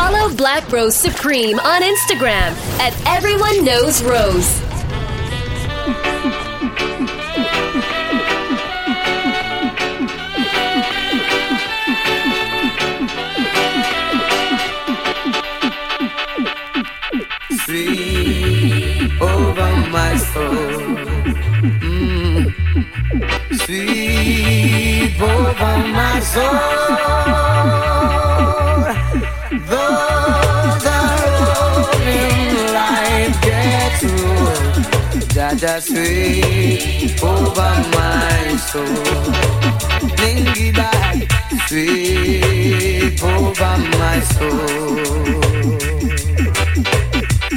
Follow Black Rose Supreme on Instagram at Everyone Knows Rose. Sweep over my soul. Mm. Sweep over my soul. Sweep over oh, my soul. Lingy back, sweep over oh, my soul.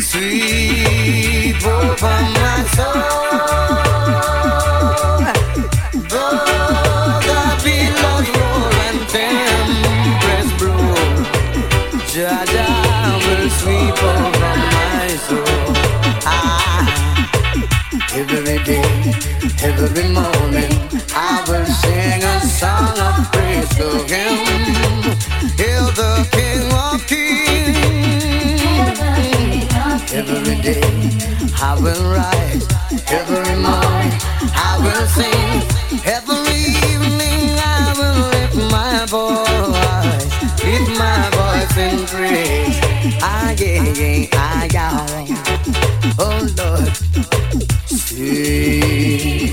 Sweep over oh, my soul. Every morning I will sing a song of praise to Him. Hail the King of Kings. Every day I will rise. Every morning I will sing. Every evening I will lift my voice. Lift my voice in praise. I get, I got. Oh Lord. Sweep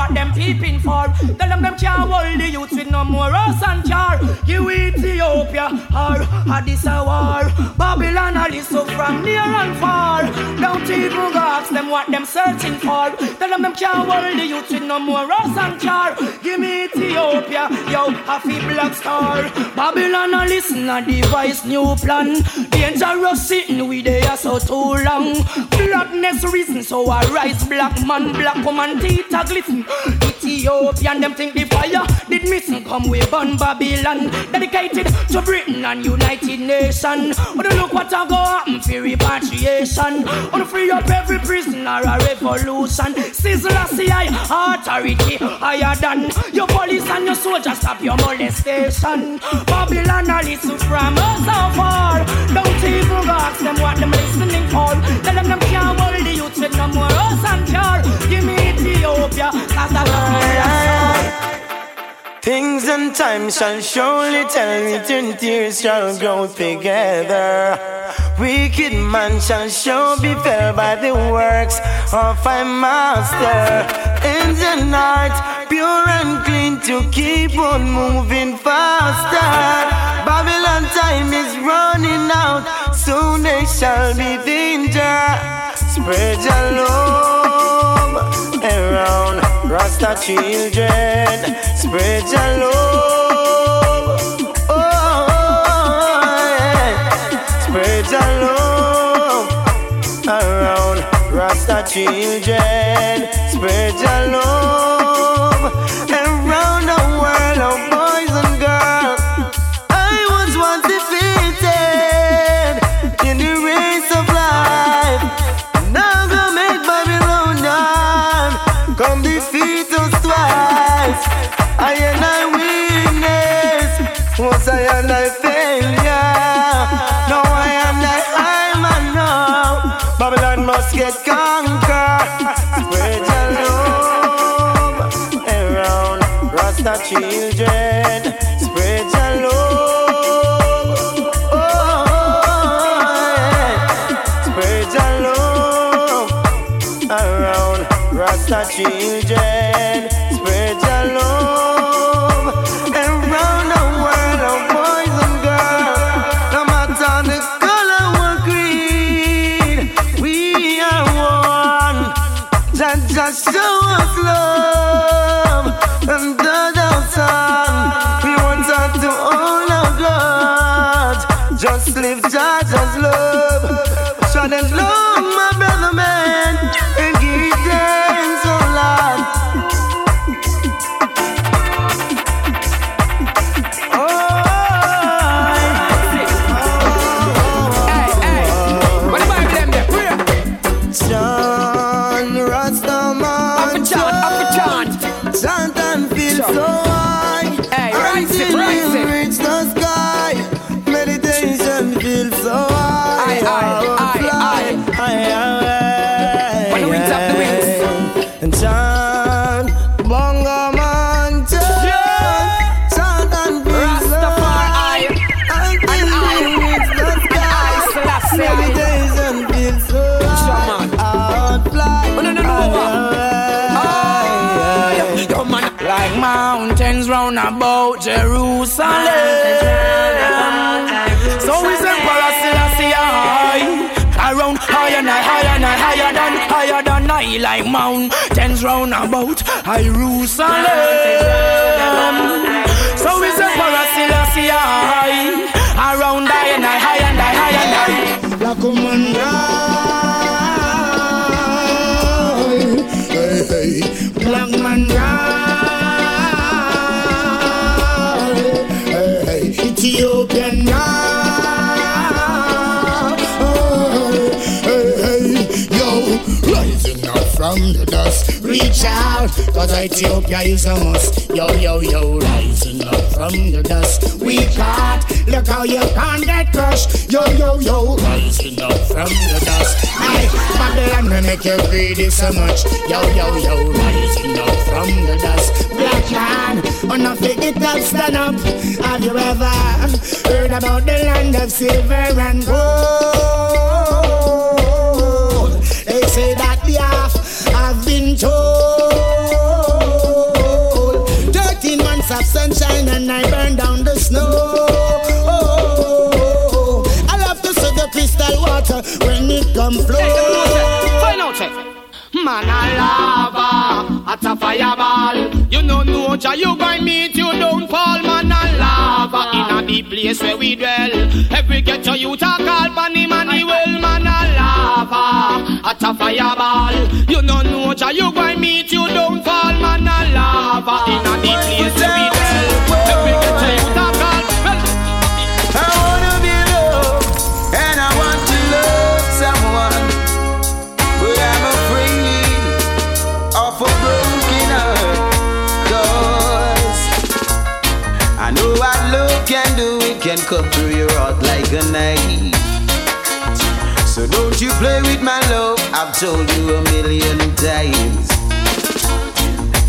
what them peeping for. Tell them them can't hold the youth with no more us and jar. You Ethiopia or Addis a war. Babylon a listen from near and far. Don't even ask them what them searching for. Tell them them can't hold the youth with no more us and jar. Give me Ethiopia, yo, happy black star. Babylon a listen a device new plan. Dangerous sitting we there so too long. Blackness reason so I rise black man, black woman, teeth a glisten. Ethiopian, them think the fire did missing come we burn Babylon. Dedicated to Britain and United Nations. But look what I go happen for repatriation. On free up every prisoner a revolution. Sizzle a CI authority higher than your police and your soldiers stop your molestation. Babylon a listen from us so far. Don't even ask them what them listening for. Tell them them can't youth with no more us and care. Give me Ethiopia, cause I Things and time shall surely tell it, and tears shall grow together. Wicked man shall sure be fell by the works of my master. In the night, pure and clean to keep on moving faster. Babylon time is running out, soon they shall be danger. Spread your love around. Rasta children, spread your love. Oh, yeah. Spread your love around. Rasta children, spread your love done. Defeat us twice. I and I witness. Was I and I failure? Now I am that I'm a now. Babylon must get conquered. Spread your love around Rasta I like mountains round about Jerusalem. So is Emperor Selassie high, around higher and higher and higher and higher. Black woman hey, hey. Black man hey, hey. Ethiopian hey, from the dust, reach out, cause Ethiopia is a must. Yo, yo, yo, rising up from the dust, we can't. Look how you can't get crushed. Yo, yo, yo, rising up from the dust. Hey, Babylon will make you greedy so much. Yo, yo, yo, rising up from the dust. Black man, enough to get up, stand up. Have you ever heard about the land of silver and gold? They say that the been told. Thirteen months of sunshine and I burn down the snow. I love to see the crystal water when it come flow. Find out, say. Man a lava, at a fireball. You know no Jah, you going meet you don't fall. Man a lava, in a deep place where we dwell. Every ghetto you talk call Bunny man he well. Man a lava, at a fireball. You know no Jah, you going meet you don't fall. Man a lava, in a deep place where we dwell. Every ghetto you talk call. Well, I wanna be loved and I want to love someone, but I'm afraid of a broken heart. 'Cause I know what love can do, it can come through your heart like a knife. So don't you play with my love, I've told you a million times.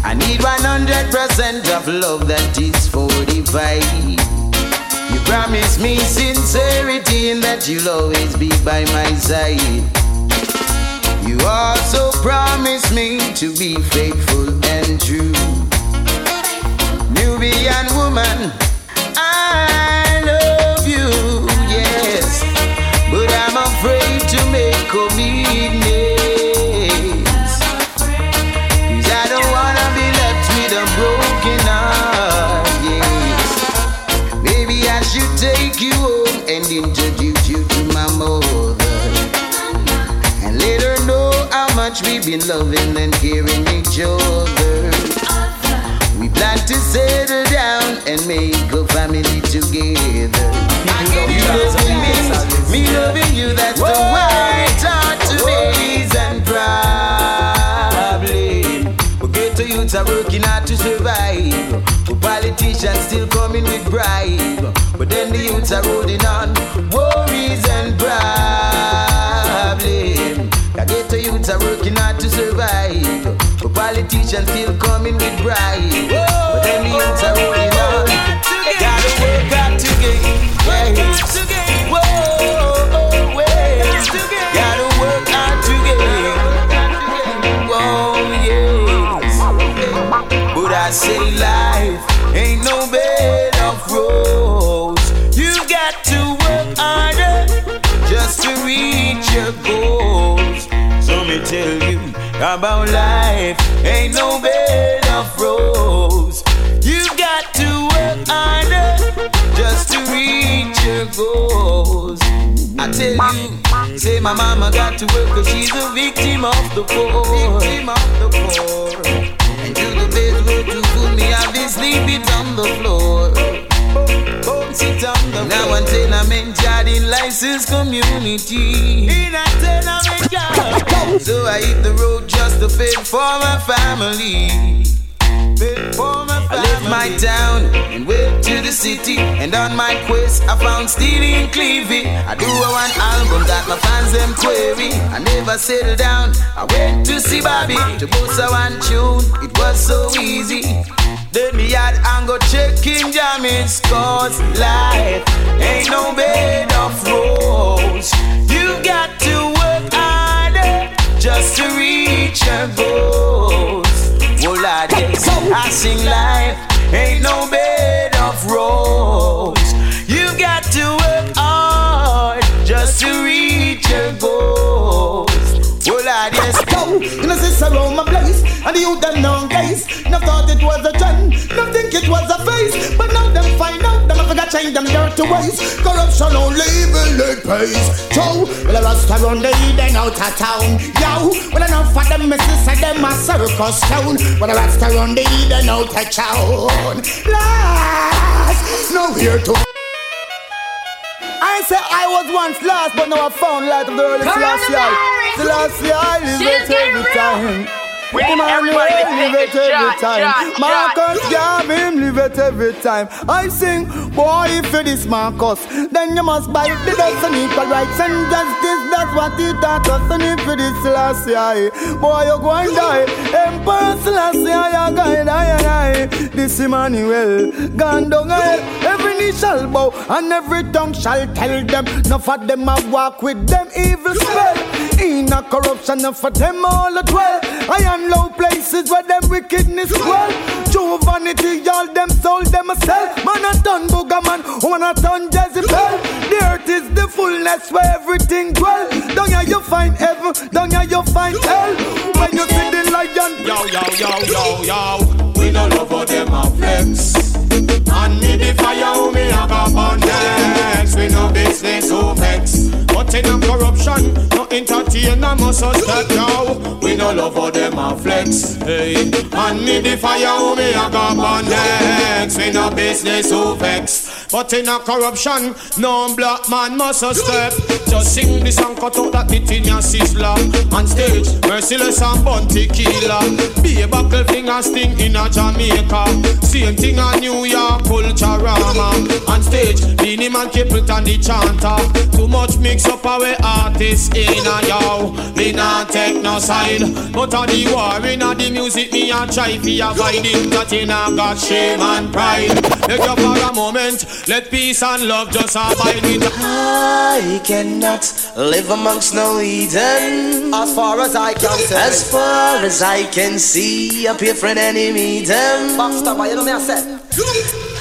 I need 100% of love that is 45. You promise me sincerity and that you'll always be by my side. You also promise me to be faithful and true. Nubian woman, much loving and caring each other. We plan to settle down and make a family together. You loving me, me loving you, that's the right heart to raise and problem. But ghetto youths are working hard to survive. But politicians still coming with bribe. But then the youths are holding on, politicians still coming with bribe. But then the youths are holding on. Gotta work hard to gain. Whoa, well. Gotta work hard to gain. Whoa, yes. But I say life ain't no bed of roses. You got to work harder just to reach your goals. So me tell you about life no bed of roses. You got to work harder just to reach your goals. I tell you, say my mama got to work cause she's a victim of the poor. Victim of the poor. And to the best word to fool me, I've been sleeping on the floor. Sit the now I'm tenement yard in licensed community. In a yard. so I hit the road just to fend for my family. Fend for my family. I left my town and went to the city. And on my quest, I found Steely and Clevie. I do a one album that my fans them query. I never settled down. I went to see Bobby to boost a one tune. It was so easy. Then me yard and go checking damage cause life ain't no bed of rose. You got to work harder just to reach your goals. Oh Lord guess I sing life ain't no bed of rose. You got to work hard just to reach your goals. Oh Lord yes, go. You know, this around my place, and you don't know. Change them dirty ways. Corruption only evil it pays. Joe, well I rust around the Eden out of town. Yo, well enough for them missus and them a circus town. Well I rust around the Eden out of town. Last, no here to. I say I was once lost, but now I found light of the early Celestia. Celestia, I live it every time. Emmanuel live it every time. Marcus Garvey live it every time. I sing, boy, if it is Marcus, then you must buy the best and equal rights and justice. That's what he taught us. And if it is Selassie, boy, you go and die. Emperor Selassie, you go and die. This Emmanuel, hell. Every knee shall bow and every tongue shall tell them. Enough of them I walk with them evil spell. In a corruption, enough of them all at well. I am and low places where them wickedness dwell. True vanity, all them soul them a sell. Man a ton booger man, woman a ton Jezebel. The earth is the fullness where everything dwell. Down here you find heaven, down here you find hell. When you see the lion, yo yo yo yo yo, we don't love how them a flex. And me the fire, who me a burn next. We no business oh, who vex. In a corruption, no entertain, no must step now. We no love how them a flex. Hey. And me the fire, who me a go next. We no business who vex. But in a corruption, no black man must step. Just sing this song, cut out that bit in your Sizzla. On stage, merciless and Bounty Killer. Be a buckle finger sting in a Jamaica. Same thing a New York, Culturama. On stage, Beenie Man, Capleton, the chanter. Too much mix up our artists in a yo. Me not take no side. But on the war, in a the music, me a try fi avoid it. That in a got shame and pride. Take you for a moment. Let peace and love just abide with I cannot live amongst no Eden. As far as I can see. As far as I can see Up here for an enemy them. Backstabber, you know me I said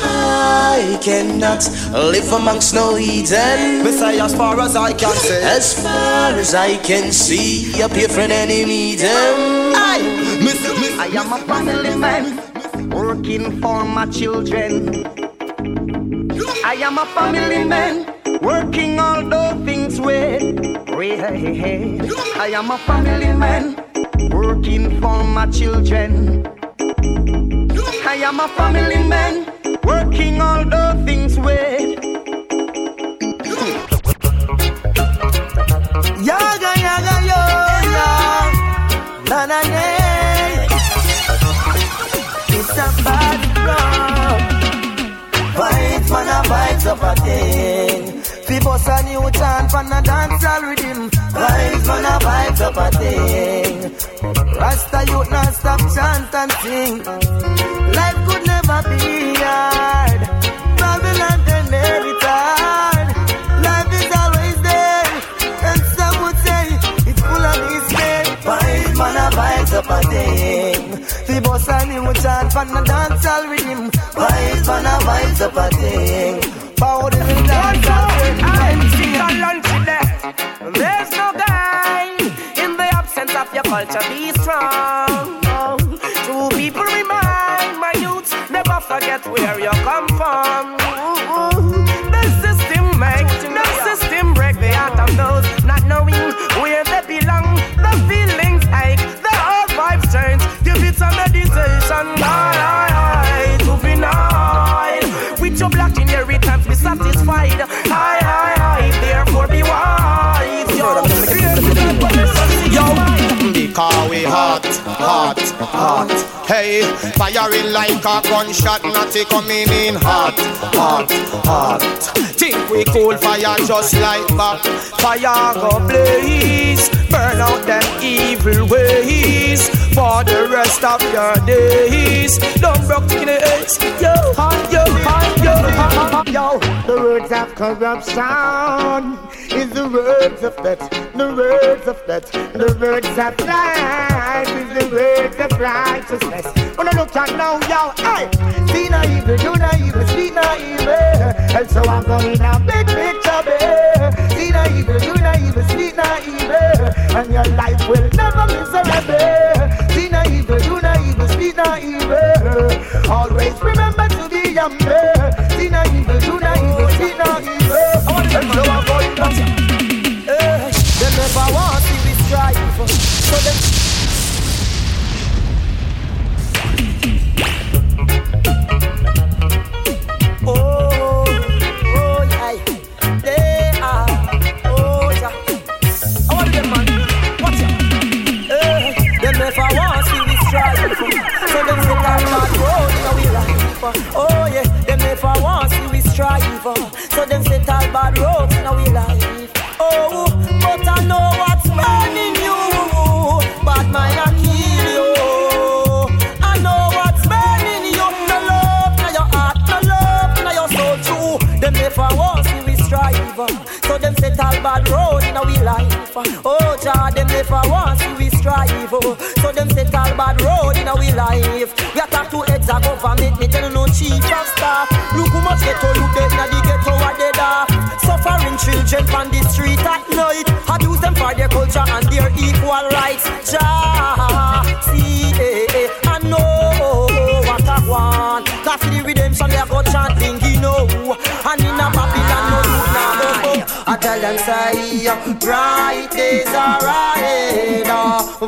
I cannot live amongst no Eden. Me say as far as I can see. As far as I can see Up here for an enemy them. I, miss, miss. I am a family man Working for my children I am a family man, working all those things with. I am a family man, working for my children. I am a family man, working all those things with. Yaga yaga na na na. It's a up a thing. Bust a new chant from a dancehall rhythm. Vibes, man, a vibes up a thing. Rasta youth not stop chant and sing. Life could never be hard. Babylon can never hard. Life is always there, and some would say it's full of despair. Vibes, man, a vibes up a thing. Bust a new chant from a dancehall rhythm. Vibes, man, a vibes up a thing. The dancehall There's no guy in the absence of your culture. Be strong. Oh, True people remind my youth never forget where you come from. The system make the system break the heart of those not knowing Because we hot, hot, hot. Hey, firing like a gunshot, not it coming in hot, hot, hot. Think we cool fire just like that. Fire go blaze, burn out them evil ways for the rest of your days. Don't broke in the eggs, yo, hot, yo, hot, yo, hot, yo. The words of corruption is the words of death. The words of death. The words of life is the words of righteousness. When I look at now, yo, hey, see no evil, do no evil, speak no evil. And so I'm going a big picture, babe. See no evil, do no evil, speak no evil, and your life will never miserable. See not evil, do not evil, speak not evil. Always remember to be humble. See not evil, do not evil, speak not evil. I want them to be. So them set all bad road in our life. We attack to heads of government, me tell no chief of staff. Look how much ghetto you dead, now the ghetto are dead off. Suffering children on the street at night. Abuse them for their culture and their equal rights. Jah, see, eh, eh, I know what I want. Cause the redemption, they go chanting, you bright days are ahead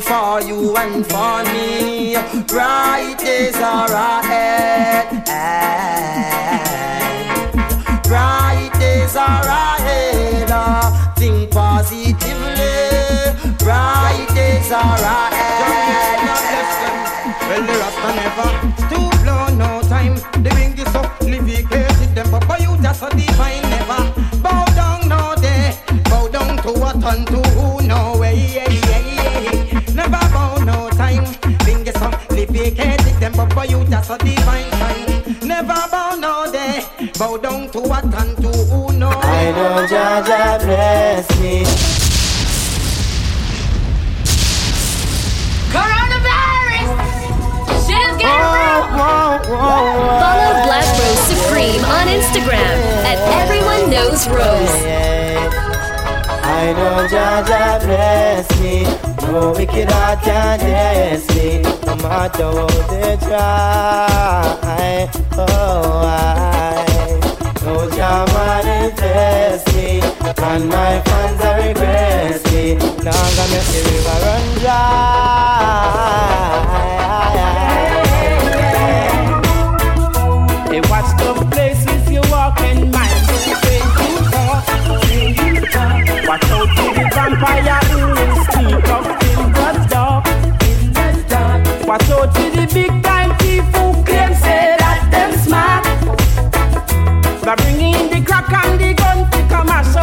for you and for me. Bright days are ahead. Bright days are ahead. Think positively. Bright days are ahead. Well, the Rasta never stoop low, no time. They bring this up, livicated them, but you just a divine down to who no way. Yeah, yeah, yeah. Never bow no time. Bring this up, livicated them, but for you just a divine time. Never bow no day, bow down to what unto who no I know Jah Jah bless me. Coronavirus! Shit's getting real! Follow Black Rose Supreme on Instagram at Everyone Knows Rose. I know Jah bless me. No wicked heart can test me. No matter how they try. Oh, I know Jah manifest me. And my fans are regress me. Now I'm gonna make the river run dry. Hey, watch the places you walk and mind the Watch out for the vampire who sneak up in the dark. In the dark. Watch out for the big time thief who claim say that them smart. By bringing the crack and the gun to come mash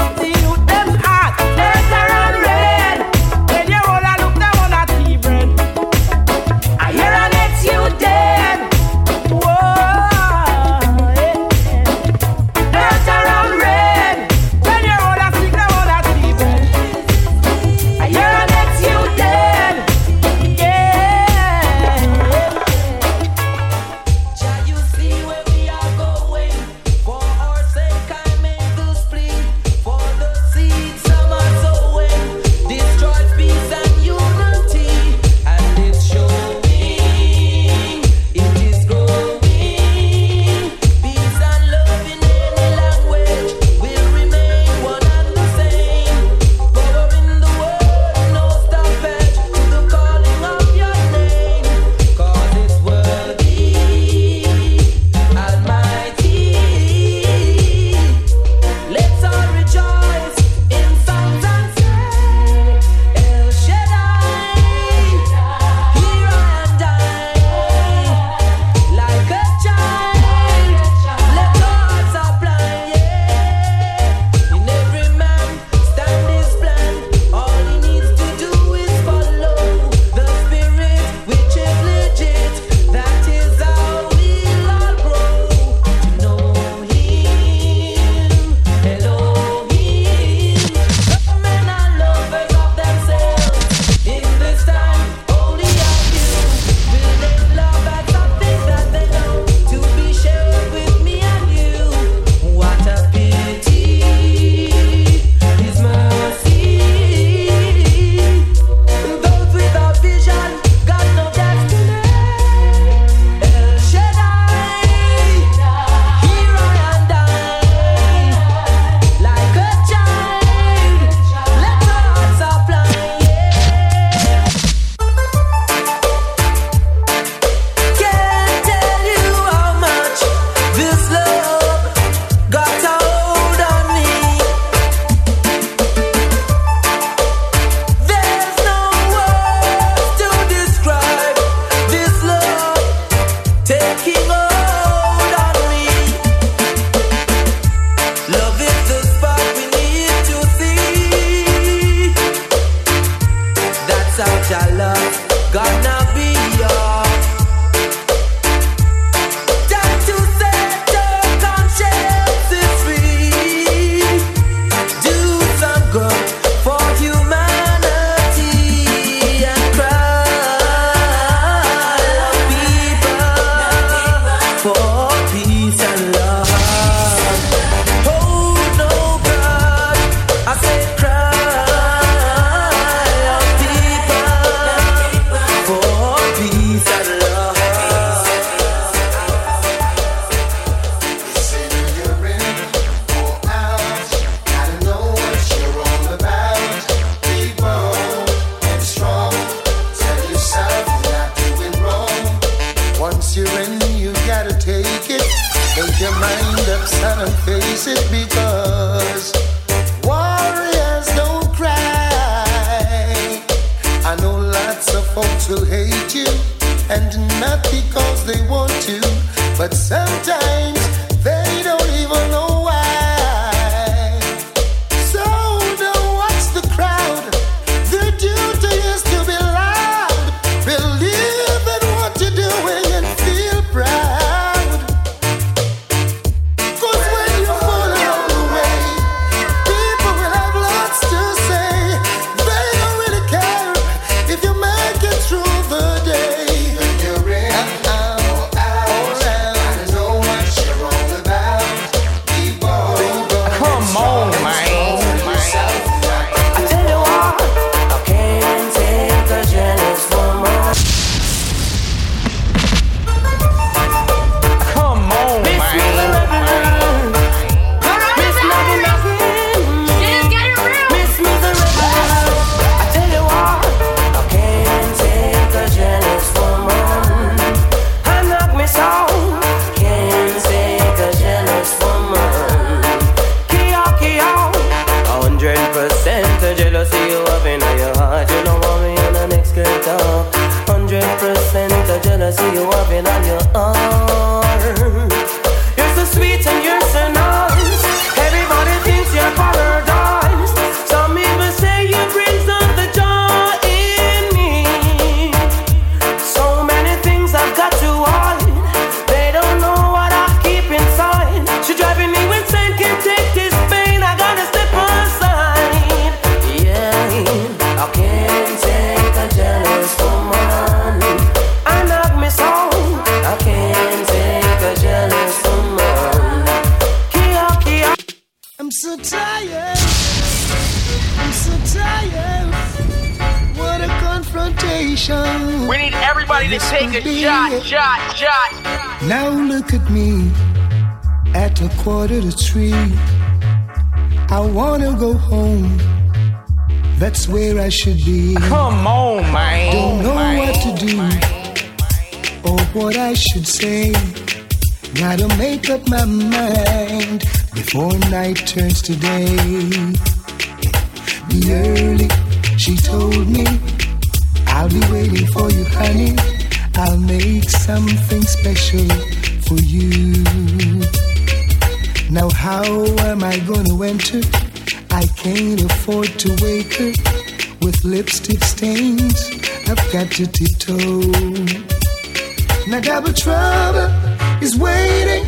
Look at me at a quarter to three. I wanna go home. That's where I should be. Come on, man. Don't know what to do or what I should say. Gotta make up my mind before night turns to day. Be early, she told me. I'll be waiting for you, honey. I'll make something special for you. Now, how am I gonna enter? I can't afford to wake her with lipstick stains. I've got to tiptoe. Now, double trouble is waiting.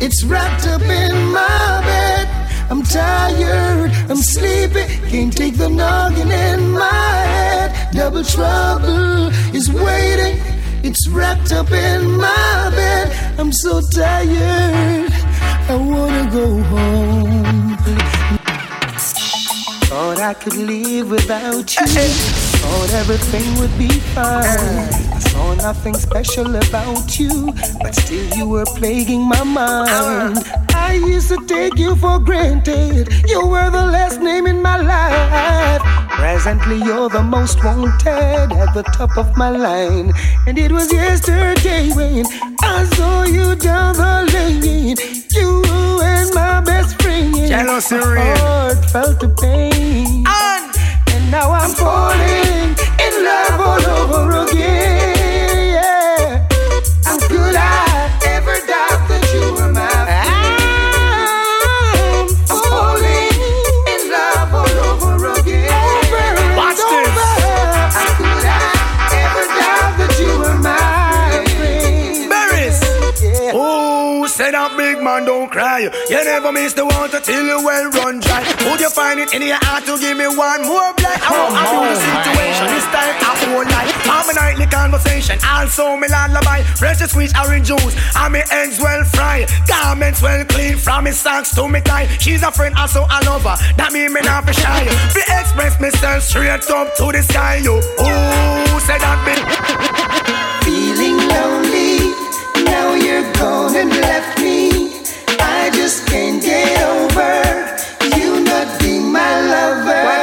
It's wrapped up in my bed. I'm tired, I'm sleepy, can't take the noggin in my head. Double trouble is waiting. It's wrapped up in my bed. I'm so tired, I wanna go home. Thought I could live without you. Thought everything would be fine. Saw nothing special about you, but still you were plaguing my mind. Uh. I used to take you for granted. You were the last name in my life. Presently, you're the most wanted at the top of my line. And it was yesterday when I saw you down the lane. You and my best friend. Jealousy My heart felt the pain. And now I'm falling in love all over again. Don't. You never miss the water till you well run dry. Would you find it in your heart to give me one more blight? I won't have the situation. This time I won't lie. I'm a nightly conversation. Also me lullaby. Fresh squeeze orange juice. And me eggs well fried. Garments well clean. From me socks to me tie. She's a friend also a lover. That mean me not be shy. Be express myself straight up to the sky. You. Ooh, say that me. Feeling lonely. Now you're gone and left me. Just can't get over you not being my lover.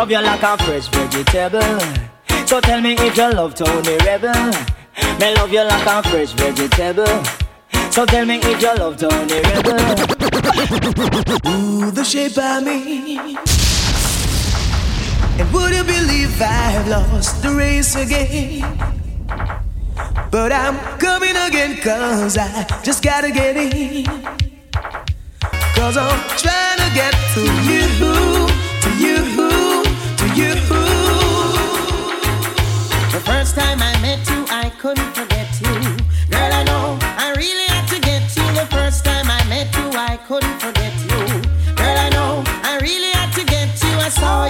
Love you like a fresh vegetable. So tell me if you love Tony Rebel. Me love you like a fresh vegetable. So tell me if you love Tony Rebel. Ooh, the shape of me. And would you believe I've lost the race again? But I'm coming again, cause I just gotta get in. Cause I'm trying to get to you, to you, first time I met you, I couldn't forget you. Girl, I know I really had to get you. The first time I met you, I couldn't forget you. Girl, I know I really had to get you. I saw you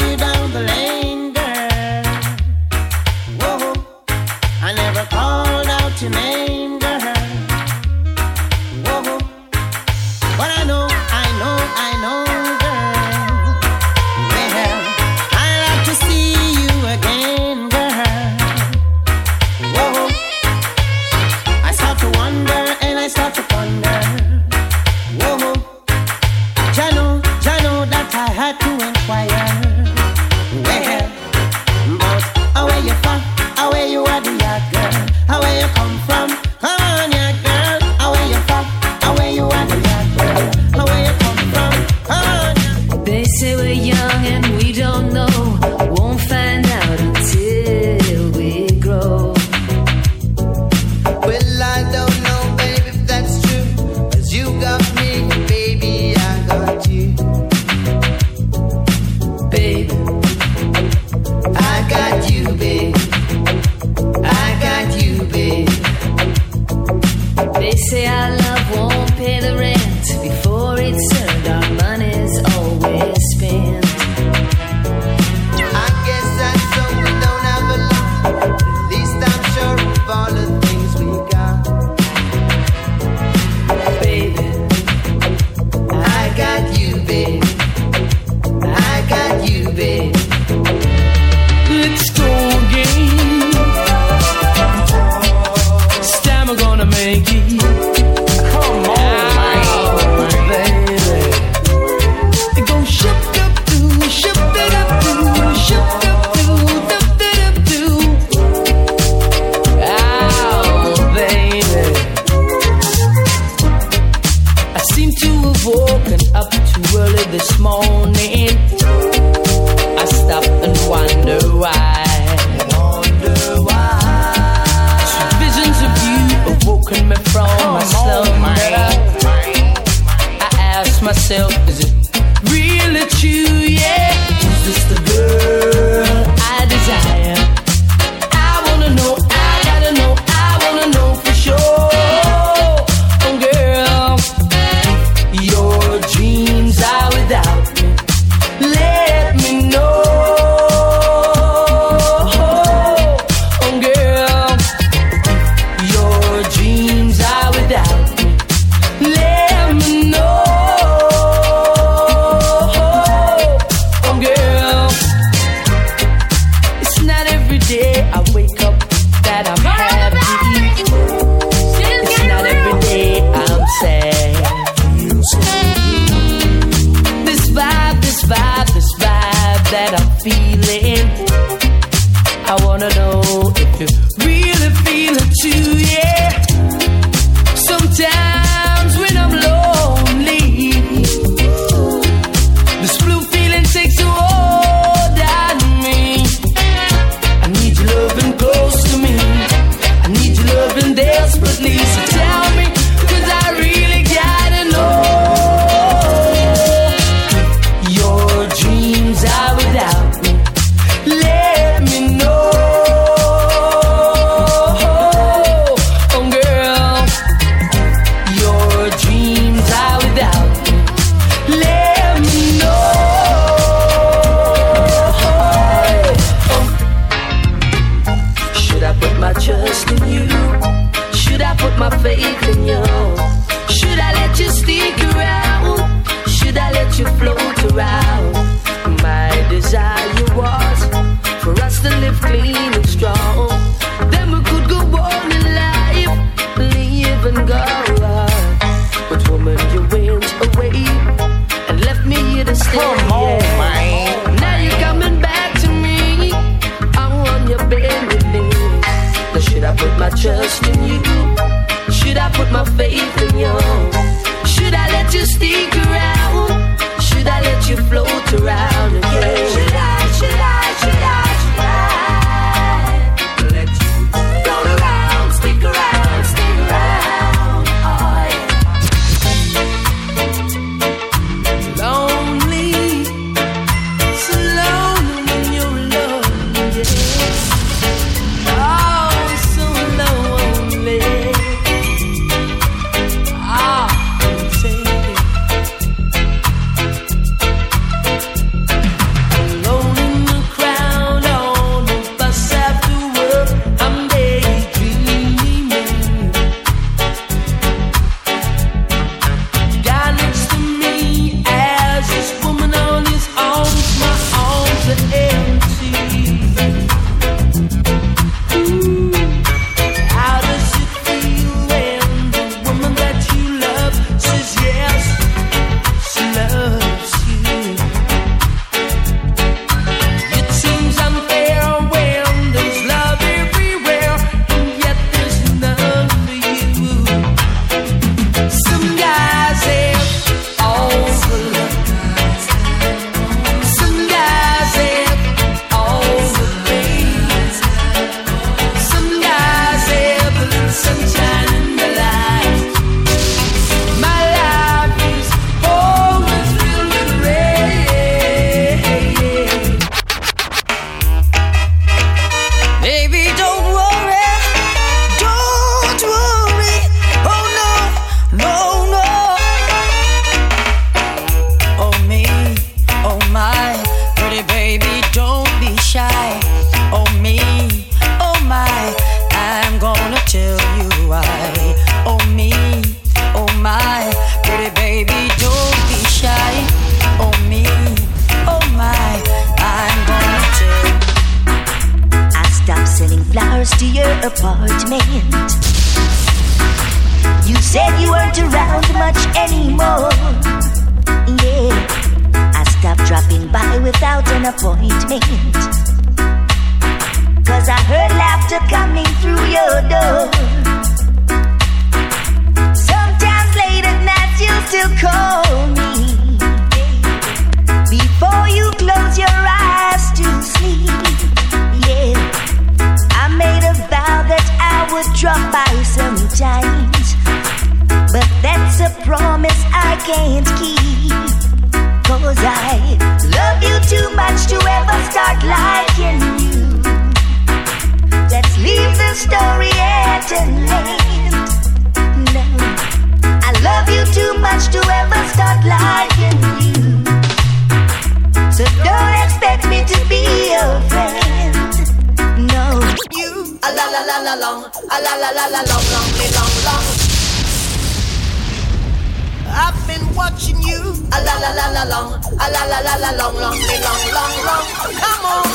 la la la long, a la la la la long, long, long, long, long. Come on,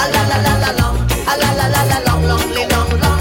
a la la la la long, a la la la la long, long, long, long.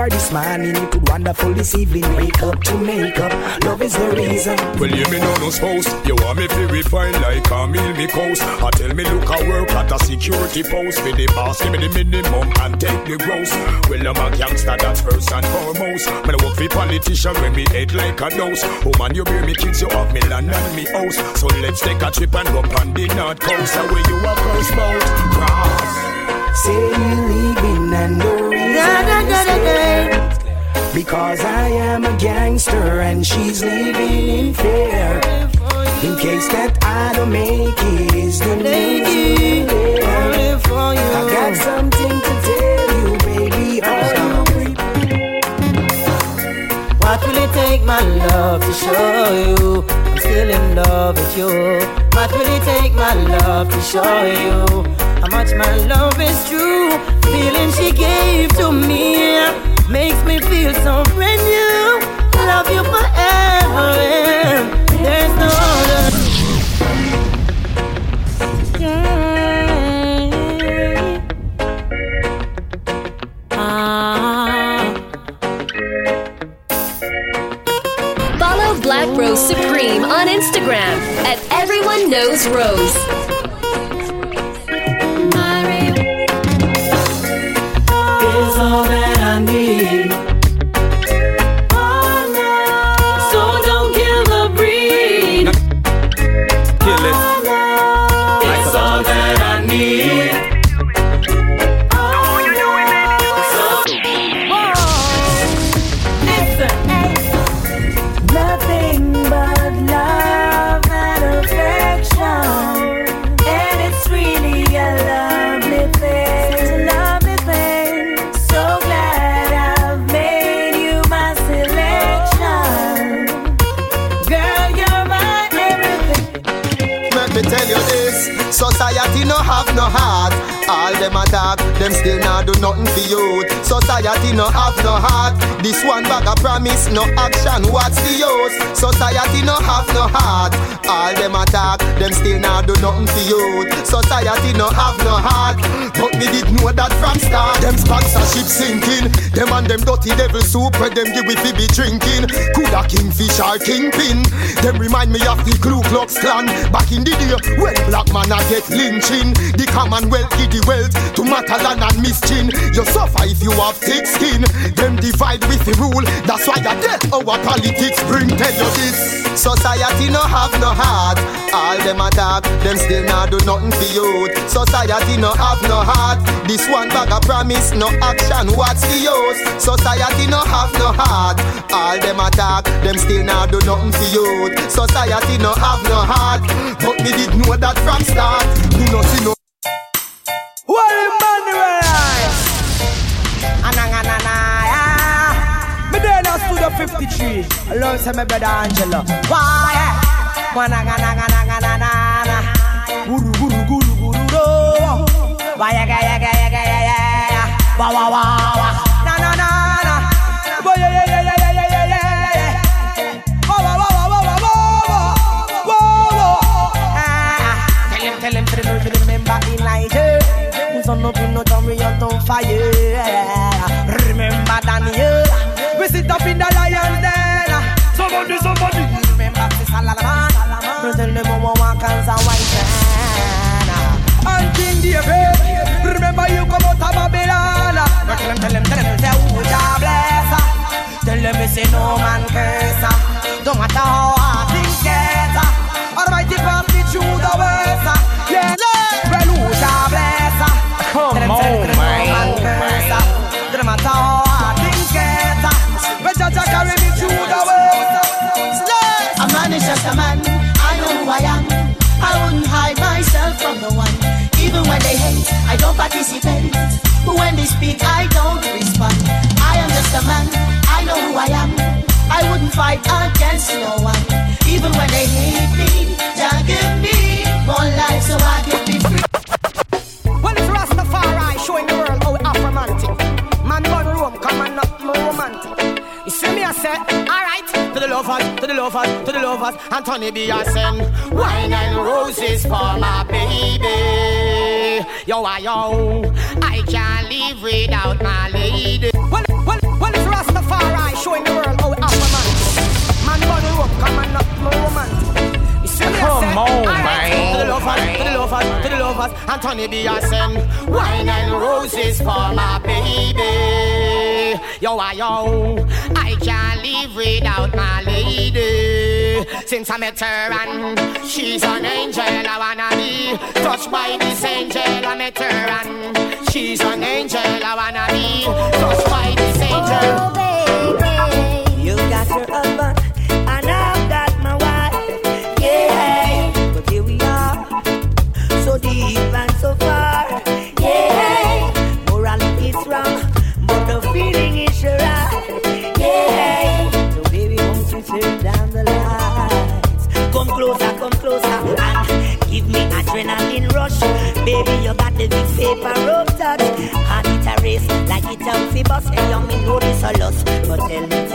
If I ever this morning into wonderful this evening. Wake up to make up, love is the reason. Well, you me know no spouse. You want me to refine like a meal me coast. I tell me look I work at a security post. For the boss, give me the minimum and take the gross. Well, I'm a gangster, that's first and foremost. Me work for politician when me head like a dose. Oh man, you bear me kids, you have me land and me house. So let's take a trip and go on the north coast. Where you are first boat cross. Say you leaving and the reason because I am a gangster and she's living in fear. In case that I don't make it, is the reason. I got something to tell you, baby. Oh. What will it take, my love, to show you I'm still in love with you? What will it take, my love, to show you how much my love is true? Feeling she gave to me makes me feel so brand new. Love you forever, and there's no Them still not do nothing for you Society no have no heart This one bag of promise No action What's the use? Society no have no heart. All them attack Them still not do nothing to you. Society no have no heart. But me did know that from start Them sponsorship sinking. Them and them dirty devil soup Where them give we fi be drinking. Coulda kingfish or kingpin. Them remind me of the Ku Klux Klan. Back in the day when black man a get lynching. The commonwealth give the wealth to Matalon and Miss Chin. You suffer if you have thick skin. Them divide with the rule. That's why I tell our politics. Bring tell you this. Society no have no heart. All them attack Them still not do nothing for youth. Society no have no heart. This one bag of promise No action What's the use? Society no have no heart. All them attack Them still not do nothing for youth. Society no have no heart. But me did know that from start. Me no see no What Emmanuel? 53. I love to my brother Angela. Why? Na. Why Na na na na. Boy Tell him tell him remember in don't. Remember Daniel. We sit up in the light. Lalaman Tell them how walk as a white man And King David Remember you come out of Babylon Tell them, tell them, tell them Say who Jah bless Tell we say no man curse Don't matter how I don't participate. When they speak, I don't respond. I am just a man, I know who I am. I wouldn't fight against no one. Even when they hate me, they give me more life so I can. Lovers, to the lovers, to the lovers, and Tony B. I send wine and roses for my baby. Yo, I yo, I can't live without my lady. Well, well, well, it's Rastafari showing the world how we have man. Man, body up, come and not more romantic. Come on, man. To the lovers, to the lovers, to the lovers, and Tony B. I send wine and roses for my baby. Yo, I yo, I can't live without my lady. Since I met her and she's an angel, I wanna be touched by this angel. I met her and she's an angel, I wanna be touched by this angel. Oh, baby, you got your husband, fi bus. Hey, young me know this lust. But tell me,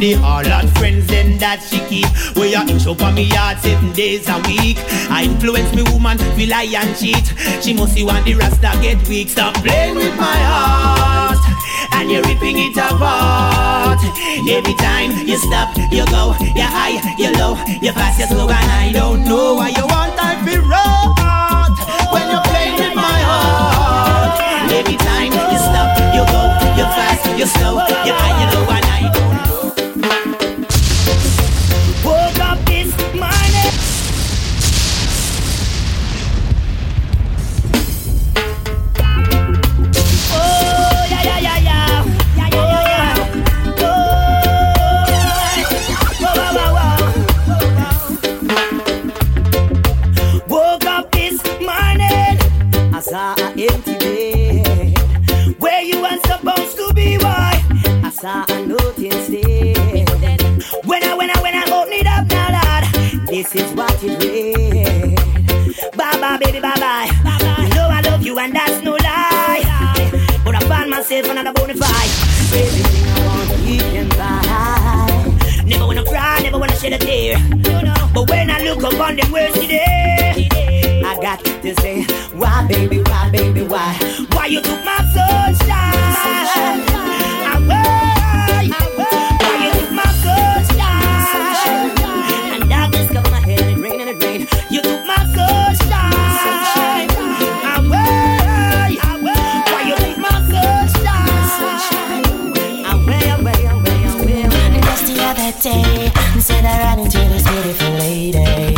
the all her friends then that she keep. We are in show for me yard seven days a week. I influence me woman, feel lie and cheat. She must see want the rasta get weak. Stop playing with my heart. And you're ripping it apart. Every time you stop, you go, you high, you low, you fast, you slow, and I don't know why you want I feel right when you're playing with my heart. Every time you stop, you go, you fast, you slow, you high, you low, and said I ran into this beautiful lady.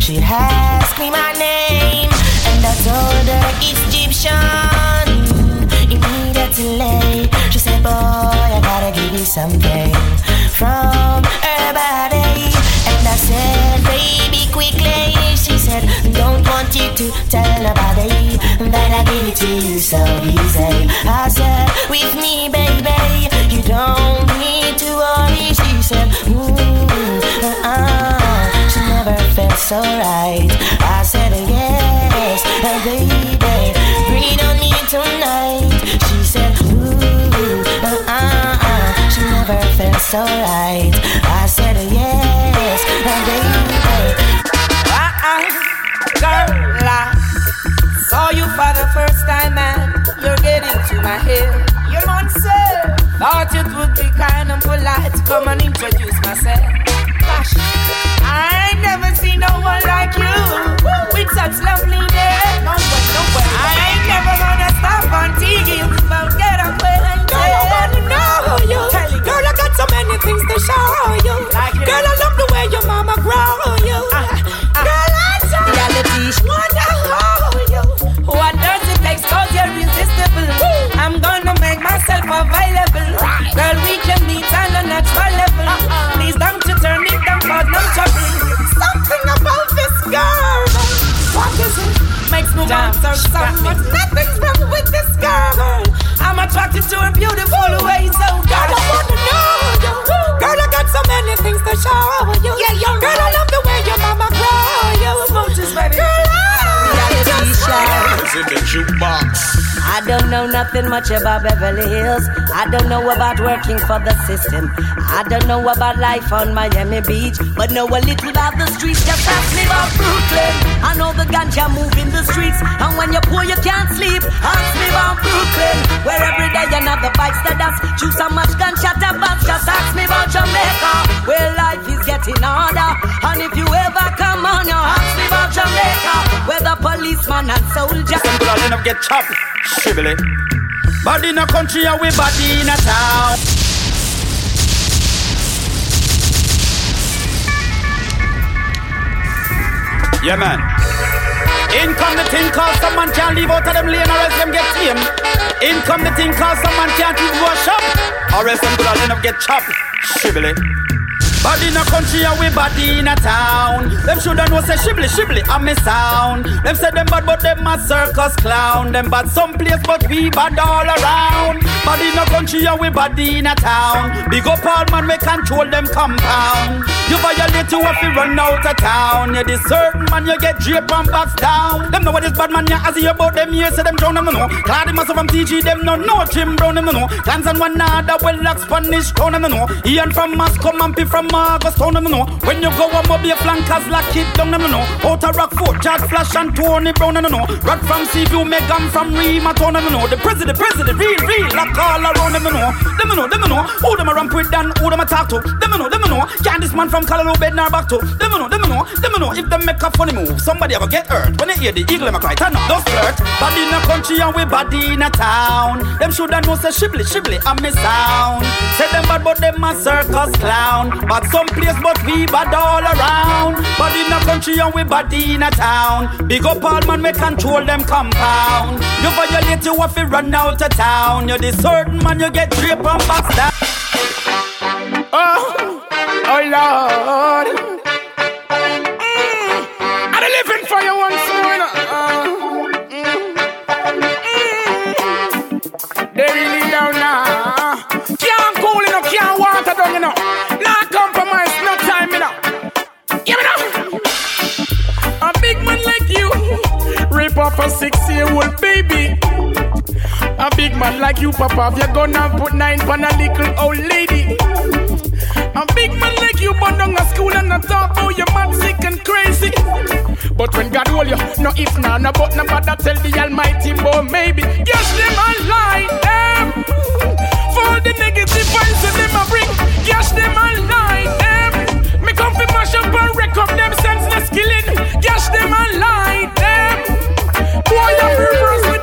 She asked me my name, and I told her it's Egyptian. Immediately, she said, Boy, I gotta give you something from her body. And I said, Baby, quickly. She said, Don't want you to tell nobody that I gave it to you so easy. I said, With me, baby, you don't need to worry. She said, never felt so right. I said, yes, baby, breathe on me tonight. She said, ooh, uh-uh. She never felt so right. I said, yes, and baby. Uh-uh. Girl, I saw you for the first time and you're getting to my head. You're on sale. Thought it would be kind of polite to come and introduce myself. I ain't never seen no one like you with such loveliness. No way, no way. I ain't never gonna stop until you a. Girl, I wanna know you. Girl, I got so many things to show you. Girl, I love the way your mama grow you. Uh-huh, uh-huh. Girl, I just Reality. wanna hold you. What does it take? Cause you're irresistible. I'm gonna make myself available. Girl, What is? Makes me want her so much. Nothing's wrong with this girl. I'm attracted to her beautiful ways, so Girl, I wanna know you. Girl, I got so many things to show you. Yeah, you're Girl, I love the way your mama grow you. Smooches, baby. Girl, I just It's in the jukebox. I don't know nothing much about Beverly Hills. I don't know about working for the system. I don't know about life on Miami Beach, but know a little about the streets. Just ask me about Brooklyn. I know the ganja move in the streets, and when you're poor you can't sleep. Ask me about Brooklyn, where every day another bites the dust. Chew so much gunshot a bust. Just ask me about Jamaica, where life is getting harder. And if you ever come on, you ask me about Jamaica, where the policeman and soldier. Some good end up get chopped, shrivelly. Body in a country and we body in a town. Yeah, man. In come the thing cause some man can't leave out of them lane or else them get tame. In come the thing cause some man can't even go shop or else them good end up get chopped, shrivelly. Body in a country and we body in a town. Them shoulda know say shibli shibli a me sound. Them say them bad but them a circus clown. Them bad some place but we bad all around. Body in a country and we body in a town. Big up all man we control them compound. You violate you if you run out of town. You certain man you get drape and box down. Them know what this bad man you as you about them here say them drown them no know. Clad them from TG them no know. Jim Brown them no know. Clans and one well like Spanish town them no know. Ian from Moscow P from August town them no know. When you go mob your flankers like it down them no know. Out of Rockfort, Jack Flash and Tony Brown them no know. Rock from Seaview, Megan from Rima town them no know. The president, president, real, real, like all around them no know. Them no know, them no know. Who them a ramp with and who them a talk to. Them no know, them no know. Can this man from Callaloo bed nor back to. Them no know, them no know, them no know. If them make a funny move, somebody ever get hurt. When they hear the eagle them a cry, turn up, don't flirt. Body in a country and we body in a town. Them shoulda know say shibli shibli a me sound. Say them bad but them a circus clown. But some place but we bad all around. But in a country and we bad in a town. Big up all man we control them compound. You violate you if you run out of town. You the certain man you get drape and box down. Oh, oh Lord. Mm, I'm living for you once like you, Papa, if you're gonna put nine on a little old lady. A big man like you, but down a school and not talk about oh, you mad, sick and crazy. But when God hold you, no if, no, no, but no bother tell the Almighty, boy, maybe. Yes, them a lie, them. For the negative vibes that them a bring, yes, them a lie, them. Me come fi mash up and wreck up them senseless killing, yes, them a lie, them. Boy, you reverse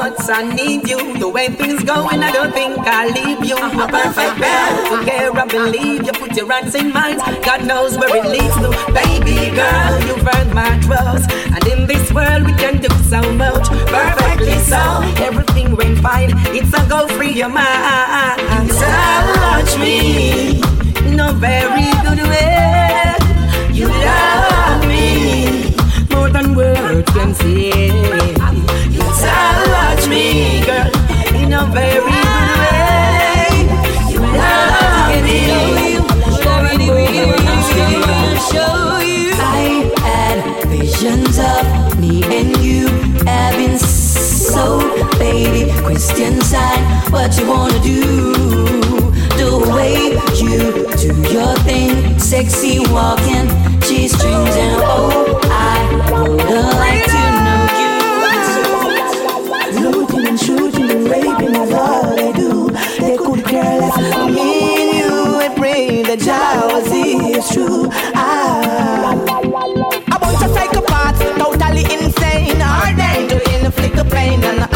much I need you. The way things going, I don't think I'll leave you. I'm A perfect pair. Took care, I believe you. Put your hands in mine. God knows where it leads to. Baby girl, you've earned my trust. And in this world, we can do so much. Perfectly so. Everything went fine. It's a go free your mind. Touch me in a very good way. You love me more than words can say. Touch me, girl, in a very good way. You love me. I had visions of me and you having so baby. Christian sign what you wanna do. The way you do your thing. Sexy walking. G strings and oh I would like to that jealousy is true ah. I A bunch of psychopaths, totally insane. Are they to inflict the pain on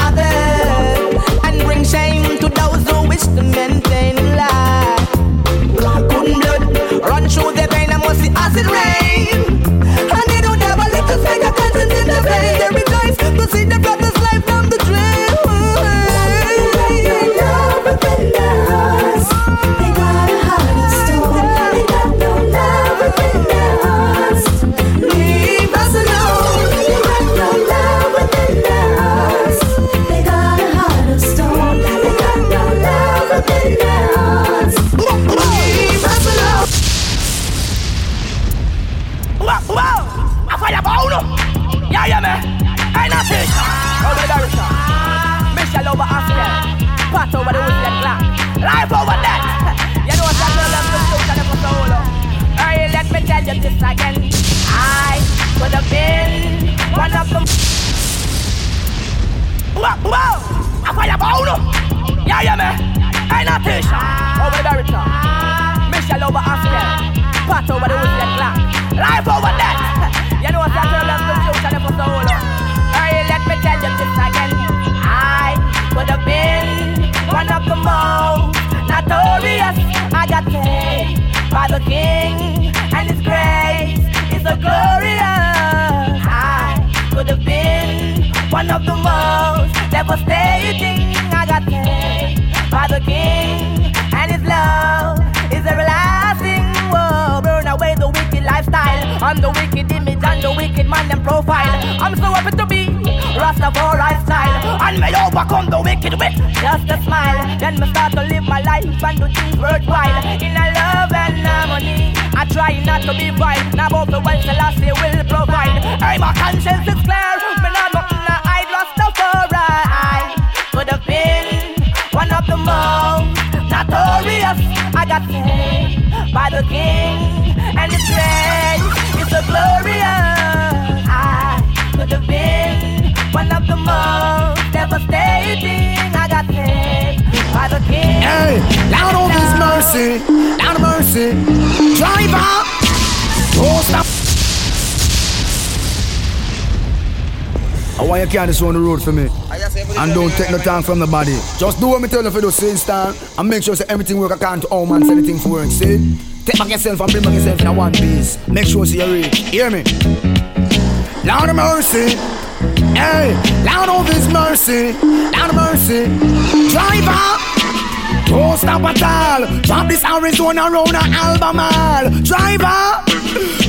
again. I could have been one of them. Wow, wow, a fire. Yeah, yeah, man. Nothing. Over the direction. Michelle over. Pat over the. Life over. You know what I for solo. Hey, let me tell you this again. I could have been one of the most notorious. I got saved by the King, is so glorious. I could have been one of the most devastating. I got saved by the King, and His love is everlasting. Whoa, burn away the wicked lifestyle and the wicked image and the wicked man and profile. I'm so happy to be Rastafari style and may overcome the wicked with just a smile. Then me start to live my life and do things worthwhile in a love and harmony. I try not to be vile, now both the wealth they will provide. Hey, my conscience is clear, me not nothing to hide. Rastafari, I could have been one of the most notorious. I got saved by the King, and His grace is so glorious. I could have been one of the most devastating. I got saved by the King. Hey, down on His mercy, down on mercy. Driver, oh stop. I want you carry this on the road for me. And don't take no time from the body. Just do what me tell you for do, see, stand. And make sure say everything work according to all man, say anything for work, see? Take back yourself and bring back yourself in a one piece. Make sure see you reach. Hear me? Lord of mercy. Hey, Lord of His mercy. Lord of mercy. Driver. Don't stop at all. Drop this Arizona round a Albemarle. Driver.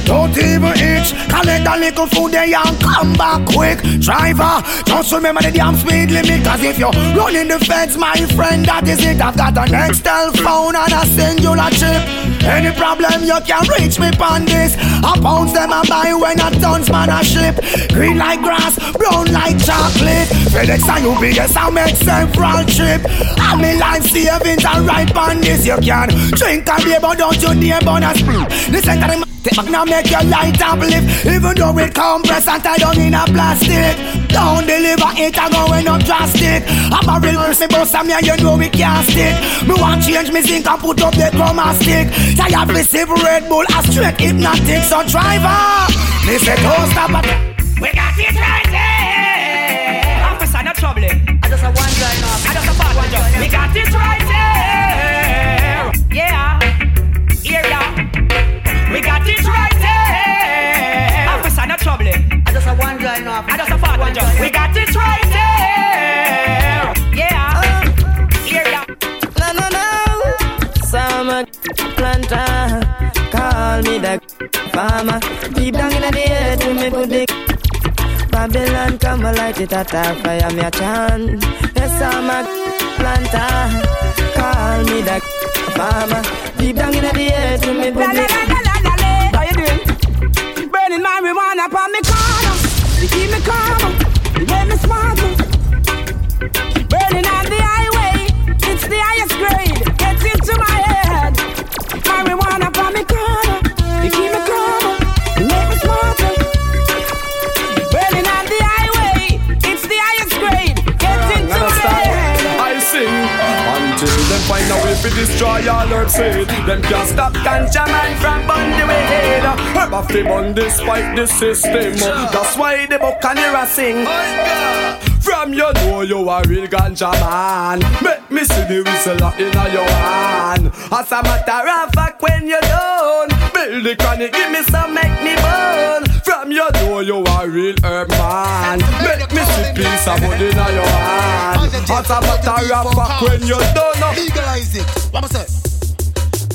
Don't even itch. Collect a little food there and come back quick. Driver, just remember the damn speed limit. Cause if you're running the fence, my friend, that is it. I've got an Nextel phone and a Cingular chip. Any problem, you can reach me on this. I pounds them I buy when a tons man a ship. Green like grass, brown like chocolate. FedEx and UPS, I make several trip. And me life savings are right on this. You can drink a beer, but don't you dare burn a split. This ain't the Take back now make your light uplift Even though it compress and tie down in a plastic. Don't deliver it a going up drastic. I'm a real mercy boss and me you know we can't stick. Me want change me zinc and put up the chroma stick. Tired me sip Red Bull a straight Hpnotiq So driver, me say don't stop at We got it right there Officer no trouble. I just a one guy now I just a bad one We got it right We got it right there. Yeah. Uh, yeah. No, no, no. Summer planter. Call me the farmer. Deep down in the earth, to me put the Babylon come light it at fire, me a chant. Yes, I'm a planter. Call me the farmer. Deep down in the earth, me put the burning marijuana upon me corner. You keep me calm, make me smart. Destroy all herb seed. Them can't stop ganja man from burn the way. Herb have to burn despite the system. That's why the buccaneer sing. From you know you a real ganja man. Make me see the whistle in your hand. As a matter of fact, when you done, build the chronic, give me some, make me burn. From you know you a real herb man. Make see piece of wood in your hand. As a matter of fact, when you're done, legalize it. What am I say?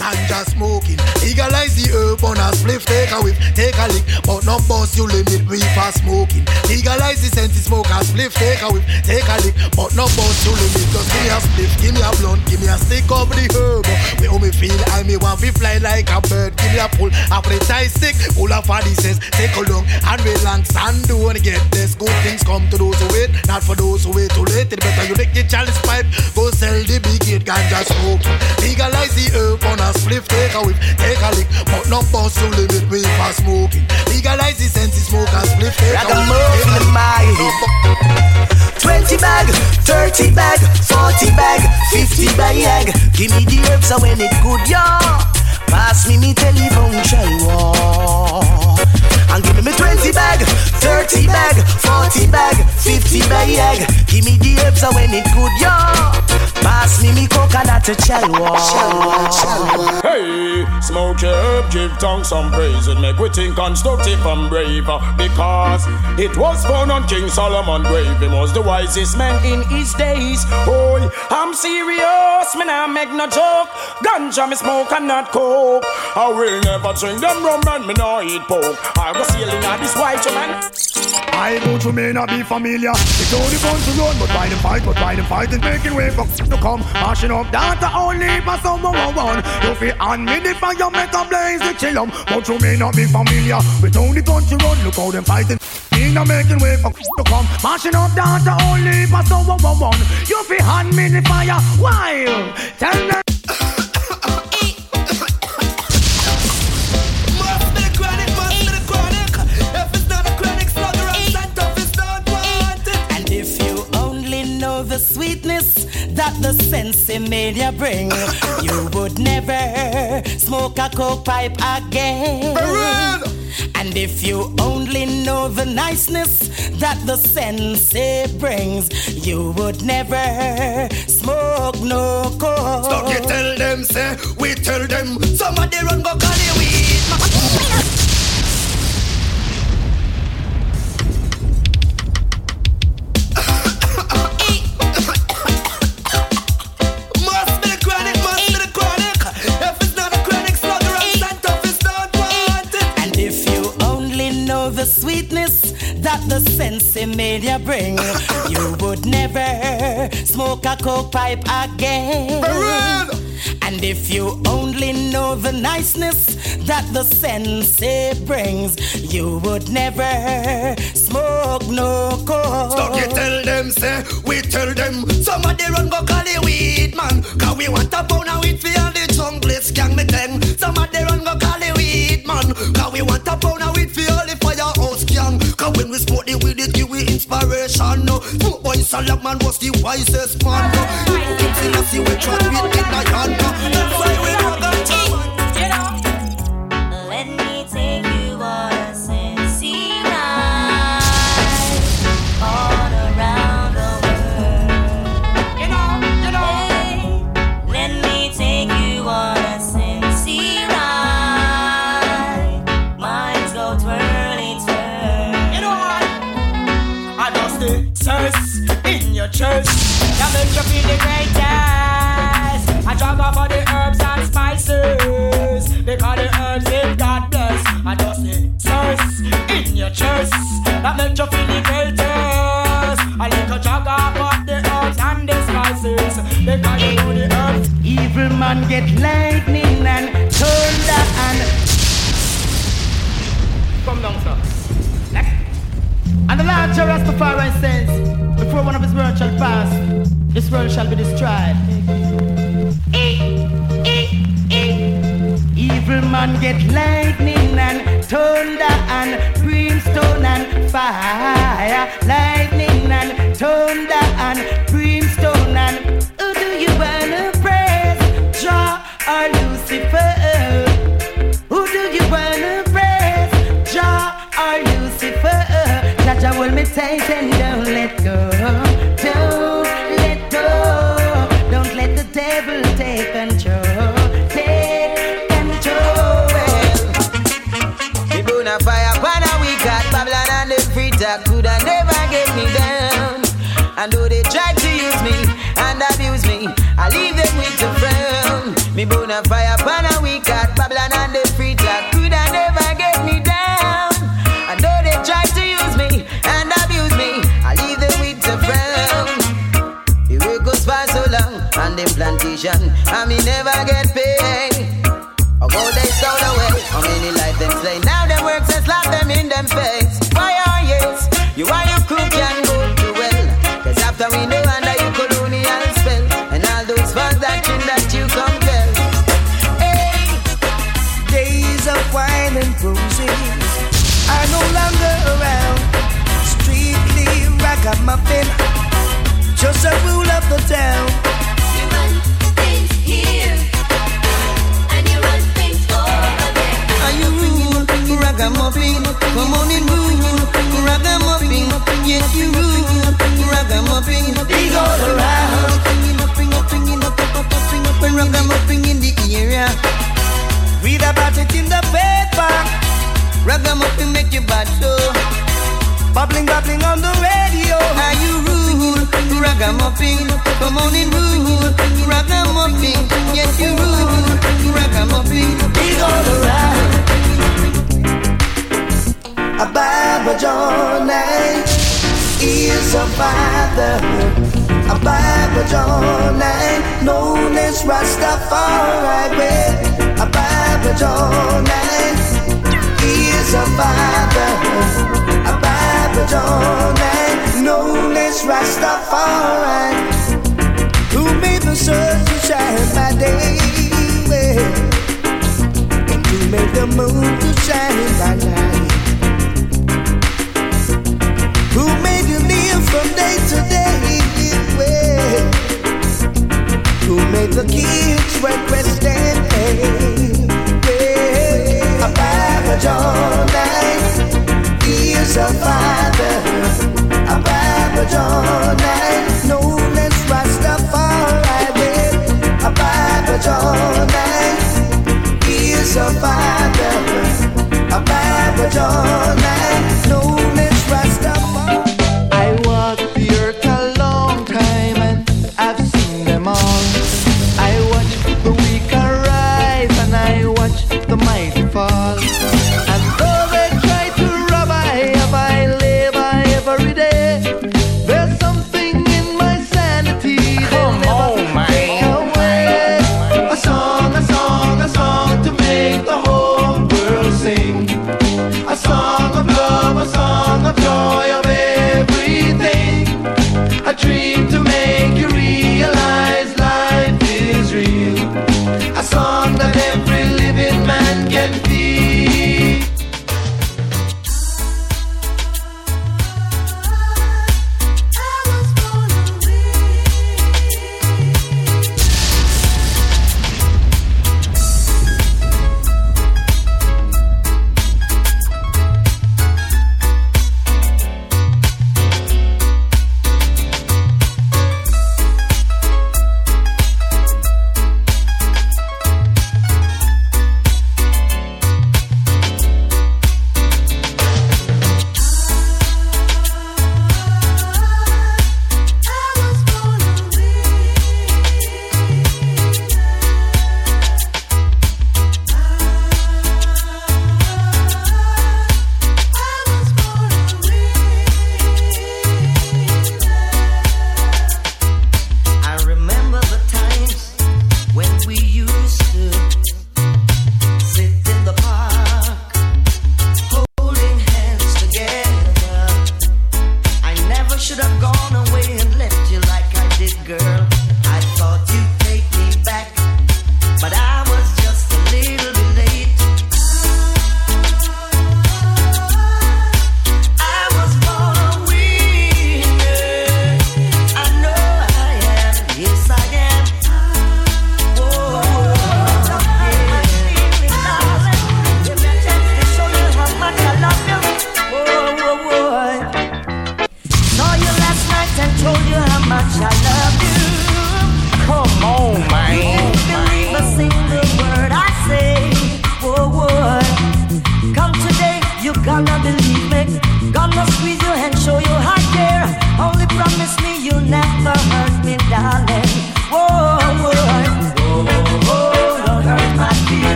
Ganja smoking, legalize the herb on a spliff, take a whiff, take a lick, but not boss you limit we for smoking. Legalize the sense smoke a spliff, take a whiff, take a lick, but not boss you limit. Just give me a spliff, give me a blunt, give me a stick of the herb. Me me feel, I me want to fly like a bird. Give me a pull, appetite stick, pull up for the says, take a long and relax and do and get this. Good things come to those who wait, not for those who wait too late. It better you take the chalice pipe, go sell the big gate ganja smoke. Legalize the herb on a spliff, take a whiff, take a lick, but not boss you limit we for smoking. Legalize the sense smoke a spliff, take Like a a whiff. move in the 20 bag, 30 bag, 40 bag, 50 bag. Give me the herbs so when it good, yo. Pass me me telephone war. And give me me 20 bag, 30 bag, 40 bag, 50 bag. Give me the herbs so when it good, yo. Pass me me coconut to chai war. Hey, smoke your herb, give tongue some praise and make we think constructive and brave. Uh, because it was born on King Solomon grave. He was the wisest man in his days. Boy, I'm serious, man, I make no joke. Ganja me smoke and not coke. I will never drink them rum and me no eat pork. I was sailing on this white. I know you may not be familiar. It's only fun to run, but why them fight, but why them fight is making way for to come. Mashing up data only for someone one one. You feel on me the fire, make a blaze the chill. But you may not be familiar. With only fun to run, look how them fighting. Me not making way for to come. Mashing up data only for someone one one. You feel on me the fire, while tell them. That the sense you bring, you would never smoke a coke pipe again. And if you only know the niceness that the sensi brings, you would never smoke no coke. Stop you tell them, say, we tell them, somebody run go call you weed. The sensi made you bring, you would never smoke a coke pipe again. And if you only know the niceness that the sensi brings, you would never smoke no coke. Stop you tell them, say, we tell them, somebody run go call the weed man. Cause we want a pound of weed for all the junglist gang me ten. Somebody run go call the weed man. Cause we want a pound of weed for all the firehouse gang. Cause when we smoke the weed, it give we inspiration. No, smoke boy Solomon was the wisest man. No, you can see us, will try with in my hand. That's why we got the in your chest. That make you feel the greatest. I drop off all the herbs and spices. Because the herbs in God bless. I just the sense in your chest. That make you feel the greatest. I like a jog off of the herbs and the spices. Because you know the herbs. Evil man get lightning and thunder and Come down, sir. And the Lord Jah Rastafari says, before one of his words shall pass, this world shall be destroyed. E- e- e- Evil man get lightning and thunder and brimstone and fire. Lightning and thunder and brimstone and who do you wanna praise? Jah or Lucifer? Tight and don't let go. Don't let go. Don't let the devil take control. Take control. Me burn a fire a week at Babylon and the freezer coulda never get me down. And though they try to use me and abuse me, I leave them with the frown. Me burn a fire ragamuffin? Come on and rule, ragamuffin. Yes, you rule, ragamuffin. He's all around. A Baba Johnny eh? is a father. A Baba Johnny, eh? known as Rastafari. A Baba Johnny eh? is a father. A Baba Johnny, known as Rastafari. Who made the sun to shine by day? And who made the moon to shine by night? Who made you live from day to day? Who made the kids work, rest, and he is a father, a Papa John. I know Rastafari, with a Papa John. He is a father, a Papa John.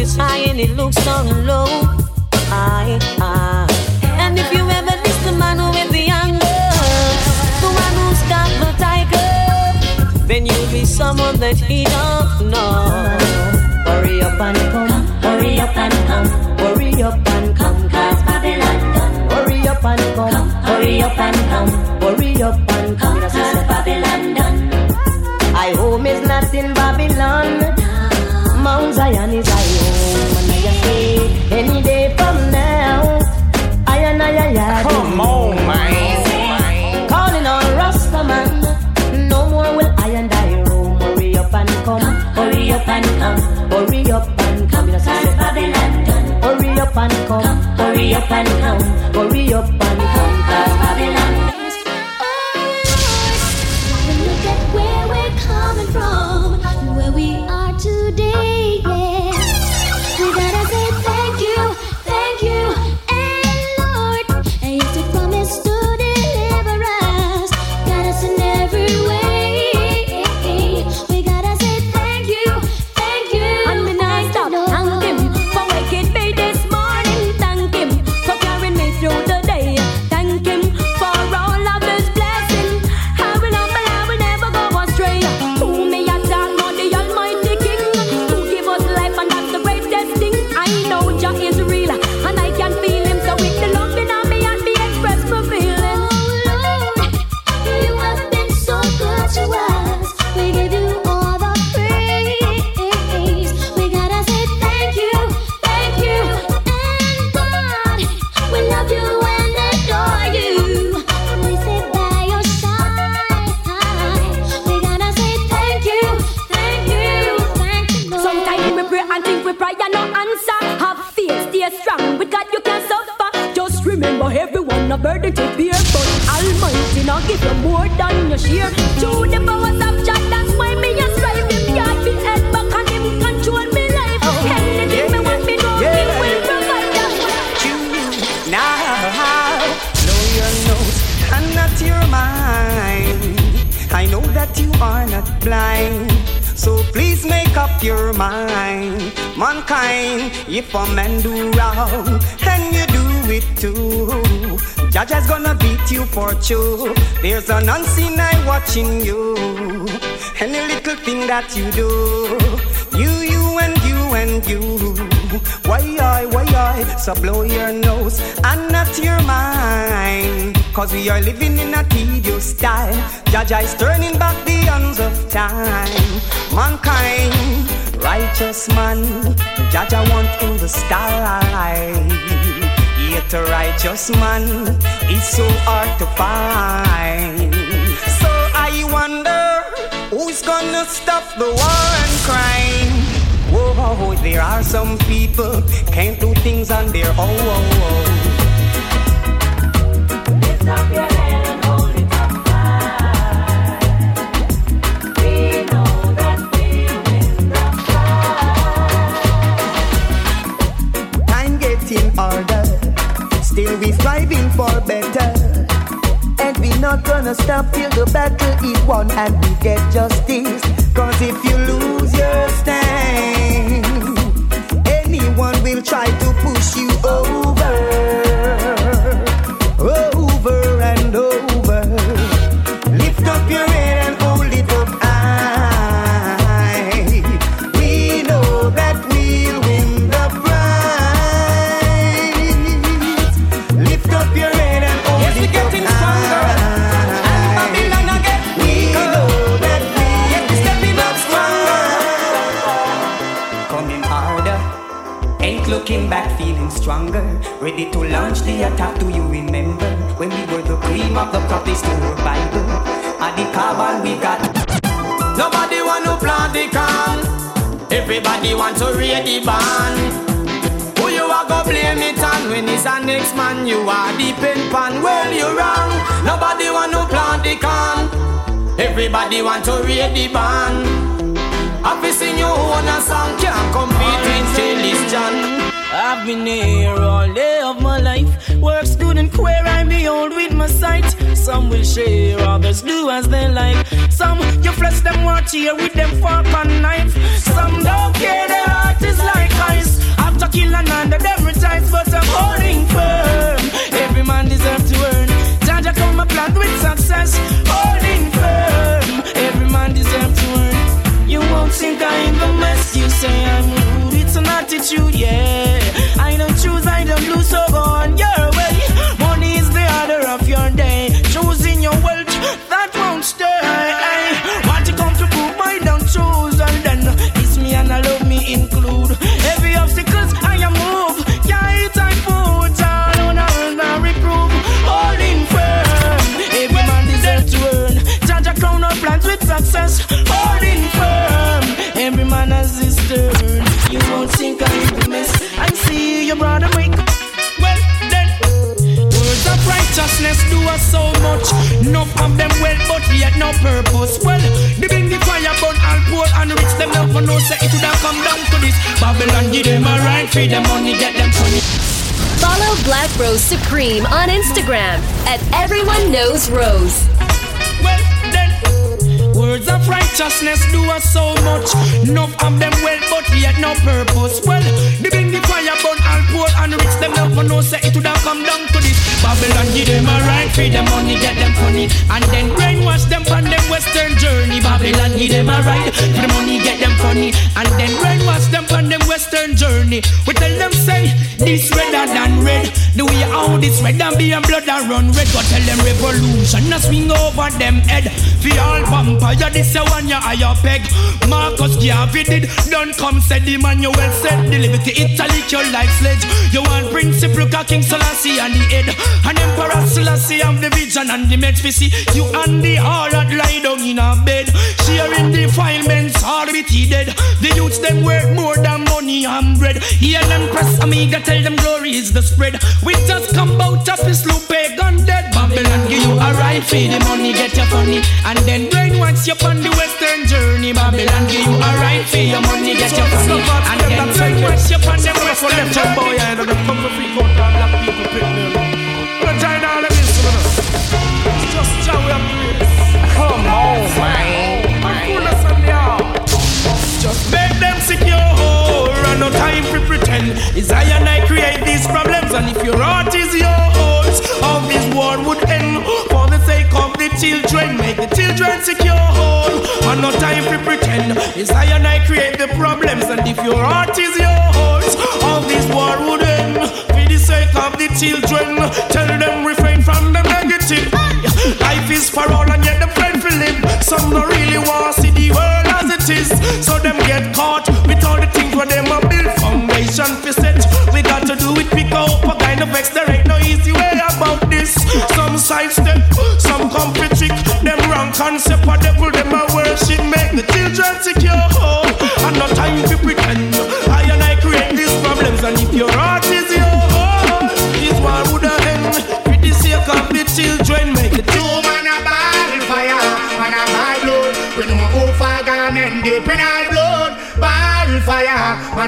Sits high and it looks so low. I, I. And if you ever miss the man with the anger, the one who's got the tiger, then you'll be someone that he don't know. Hurry up and come, hurry up and come, hurry up and come, cause Babylon done. Hurry up and come, hurry up and come, hurry up and come, cause Babylon done. I home is not in Babylon. Mount Zion is I home, and I say any day from now. I and I, I, I Come on, man. Calling on Rasta man. No more will I and I roam. Hurry up and come, hurry up and come, hurry up and come. Say Babylon done. Hurry up and come, hurry up and come, hurry up and come. Cause Babylon Almighty not give you more than your share. Through the powers of God, that's why me a strive. Him yard me head back and him control me life. Oh, Anything me want me know, he will provide. Now, know your nose and not your mind. I know that you are not blind. So please make up your mind. Mankind, if a man do wrong, and you do it too. Is gonna beat you for true. There's an unseen eye watching you. Any little thing that you do, you, you, and you, and you. Why I, why I, so blow your nose and not your mind. Cause we are living in a tedious time. Jaja is turning back the hands of time. Mankind, righteous man, Jaja want in the sky. Yet a righteous man is so hard to find. So I wonder who's gonna stop the war and crime. Whoa, there are some people can't do things on their own. Time gonna stop till the battle is won and we get justice. Cause if you lose your stand, anyone will try to push you over. Over read the band. Who you are go blame it on when it's a next man you are depend pan. Well you wrong. Nobody want to plant the corn. Everybody want to read the band. Happy sing you on a song can't compete with Phyllis John. I've been here all day of my life. Works and queer, I behold with my sight. Some will share, others do as they like. Some you flesh them watch here with them fork and knife. Some don't care, their heart is like ice. After killing under them retides, but I'm holding firm. Every man deserves to earn. Jaja come a plant with success, holding firm. Every man deserves to earn. You won't think I'm the mess. You say I'm. It's an attitude, yeah. I don't choose, I don't lose, so go on your way. Money is the order of your day. Choosing your wealth, that won't stay. Want to come to prove I don't choose, and then it's me and I love me include. Every obstacles I am move, yeah, it's I put all on and reprove. Holding firm, every man deserves to earn. Judge a crown of plans with success. You won't think I'm the mess. I see your brother make. Well then, words of righteousness do us so much. Enough of them well, but yet no purpose. Well, they bring the fire, burn all poor and rich. Them never know say it would have come down to this. Babylon give them a right, feed them money, get them money. Follow Black Rose Supreme on Instagram at Everyone Knows Rose. Words of righteousness do us so much. Enough of them well, but yet no purpose. Well, they bring the fire, all poor and rich. Them say it would have come down to this. Babylon give them a right, feed them money, get them funny, and then brainwash them on them western journey. Babylon give them a right, for the money, get them funny, and then brainwash them on them western journey. We tell them say this redder than red. The way how this red and be and blood and run red. Go tell them revolution, a swing over them head. For all vampire, this a one ya higher peg. Marcus Garvey did, don't come said the man you said. The liberty Italy your life sledge. You want principle King Selassie and the head. And Emperor Selassie have the vision and the we see. You and the harlot lie down in a bed. Sharing defilements, all with he dead. The youths them worth more than money and bread. Hear them press amiga, tell them glory is the spread. We just come out of this loop, pagan dead. Babylon give you a right for the money, get your funny. And then brainwash you on the western journey. Babylon give you a right for your money, get your funny. And then brainwash you on the western journey. Boy, I don't come to freak out and black people pick them. But join all of this, man. It's just how we have Come on, man. Coolness on the heart. Just make them secure and no time for pretend. Is I and I create these problems, and if your heart is yours, all this war would end. For the children, make the children secure. And no time for pretend. Is I and I create the problems, and if your heart is yours, all this war would end. For the sake of the children, tell them refrain from the negative. Life is for all, and yet the friend for live. Some don't really want to see the world as it is. So them get caught with all the things where them a build foundation for set. We got to do it pick up a kind of vex. There ain't no easy way concept, they pull them a worship. Make the children secure.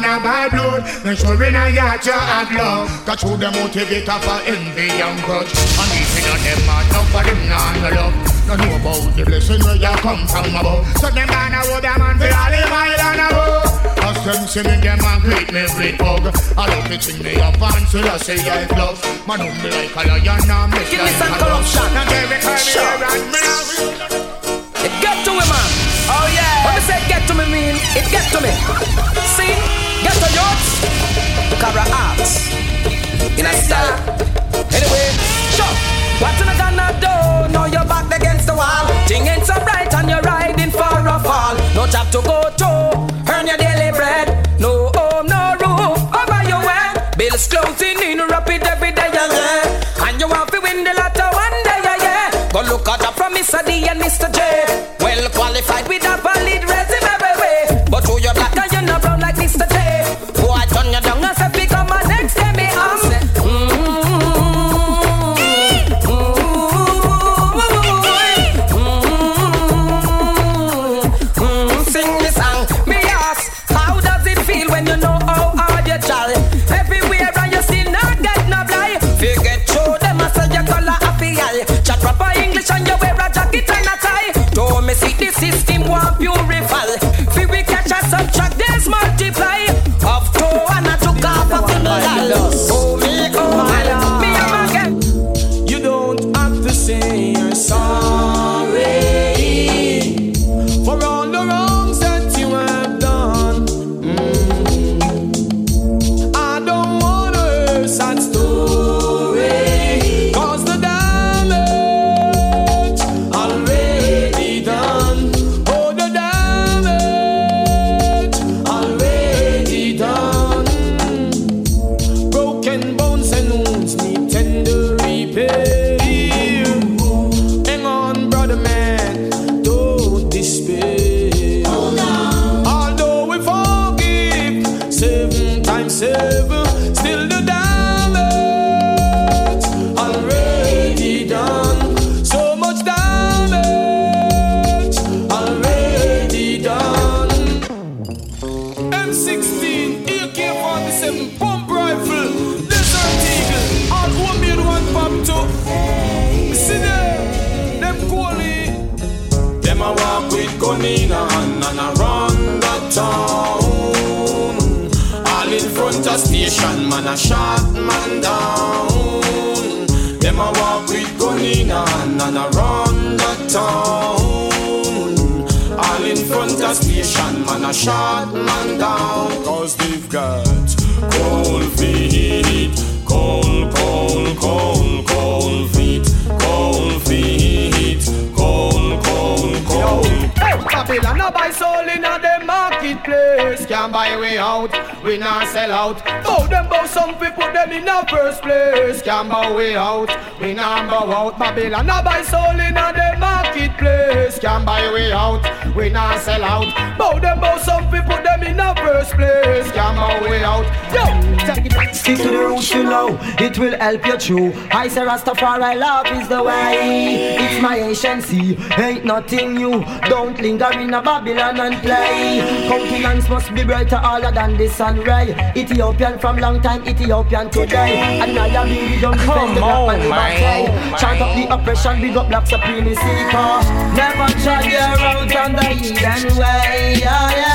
Man a ball blood. Make sure in a yard you have love. Got you the motivator for envy and grudge. And if you know them mad, no for them nah no love. No know about the blessing where you come from above. So them gonna hold their man for all the mile and above. As them see me, them a greet me great bug. I love to sing me up and so I say I love. Man, um me like a lion, now me Give me some a corruption. Now Jerry Curry, Sure. and me now. It get to me, man. Oh yeah. When me say get to me, mean it get to me. See, get to yours. Cabra arts. In a style. Anyway, sure. What you gonna do? Now you're back against the wall. Thing ain't so bright and you're riding for a fall. No job to go to. Earn your daily bread. No home, no roof over your head. Bills closing in rapid every day, yeah, yeah. And you want to win the lotto one day, yeah, yeah. Go look at that from Mr. D and Mr. J. shot man down. Them a walk with gun in hand and a run the town. All in front of station, man a shot man down. Cause they've got cold feet, cold, cold, cold, cold feet, cold feet, cold, cold, cold. Babylon a buy soul Can't buy way out, we not sell out. Oh, them bow some put them in a first place. Can't buy way out, we not bow out. Babylon a buy soul in a them marketplace. Can't buy way out, we not sell out. Bow them bow some put them in a first place. Can't buy way out. Yo. Stick to the roots, you know, it will help you through. I say Rastafari love is the way. It's my anciency, ain't nothing new. Don't linger in a Babylon and play. Countenance must be brighter, all than the sun ray. Ethiopian from long time, Ethiopian today. And I am in the defend the black man, the man. Chant up the oppression, big up black supremacy. Cause never try your route on the hidden way. Yeah, yeah,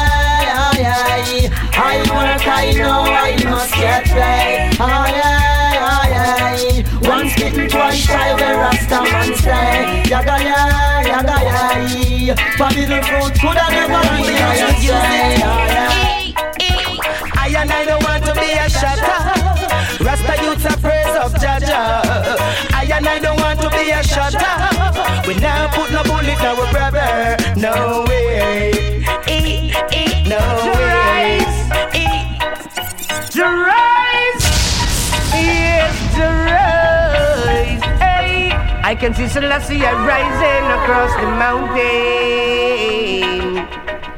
yeah. I work, I know I must get paid. Ah, yeah, yeah, yeah. Once bitten, twice shy, where Rasta man stay. Yaga, yeah, yaga, yeah. Forbidden fruit could have never be a say. I and I don't want to be a shutter. Rasta youths are praise of Jaja. I and I don't want to be a shutter. We now put no bullet in our brother. No way. E, e, no way. E, to. Yes, to. Hey, I can see Selassie rising across the mountain.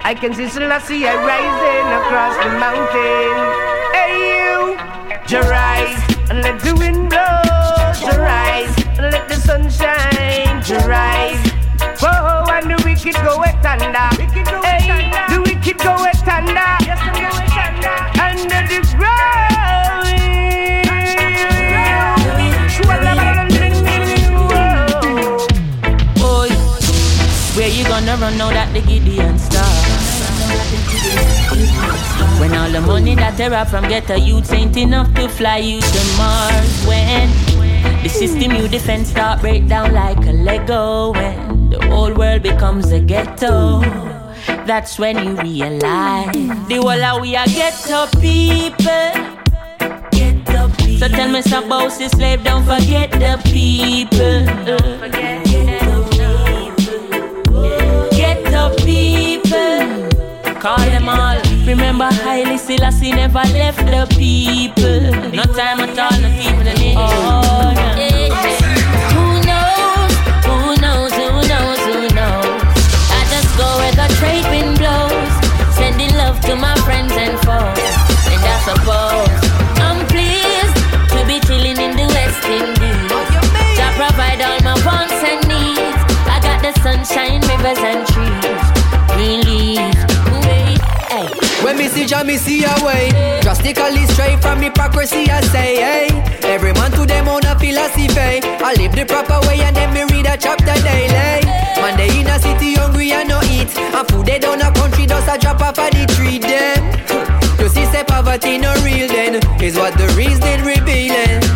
I can see Selassie rising across the mountain. Hey, you, to and let the wind blow. To and let the sun shine. To. Whoa, and the wicked go wet thunder. Hey, the wicked go wet thunder. Under the. Boy, where you gonna run now that the Gideon star? When all the money that they rob from ghetto youths ain't enough to fly you to Mars. When the system you defend start break down like a Lego. When the whole world becomes a ghetto. That's when you realize the whole we are ghetto people. People. So tell me some about the slave, don't forget the people. Ghetto people. Call them all. Remember, Haile Selassie never left the people. No time at all, oh, no people in it. Oh. The West Indies. To provide all my wants and needs. I got the sunshine, rivers and trees. Green leaves. Hey. When me see Jah, me see a way. Drastically straight from hypocrisy, I say, hey. Every man to them own a philosophy. I live the proper way and then me read a chapter daily. Man, they in a city hungry and no eat. And food they down a country does a drop off of the tree them. You see, say poverty no real then is what the reason revealing.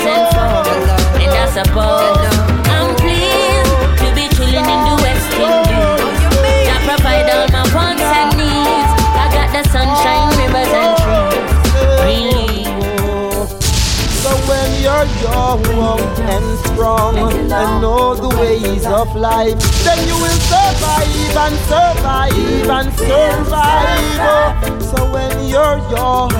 And foes. And I suppose I'm pleased to be chilling in the you're young and strong and know the ways of life, then you will survive and survive and survive. So when you're young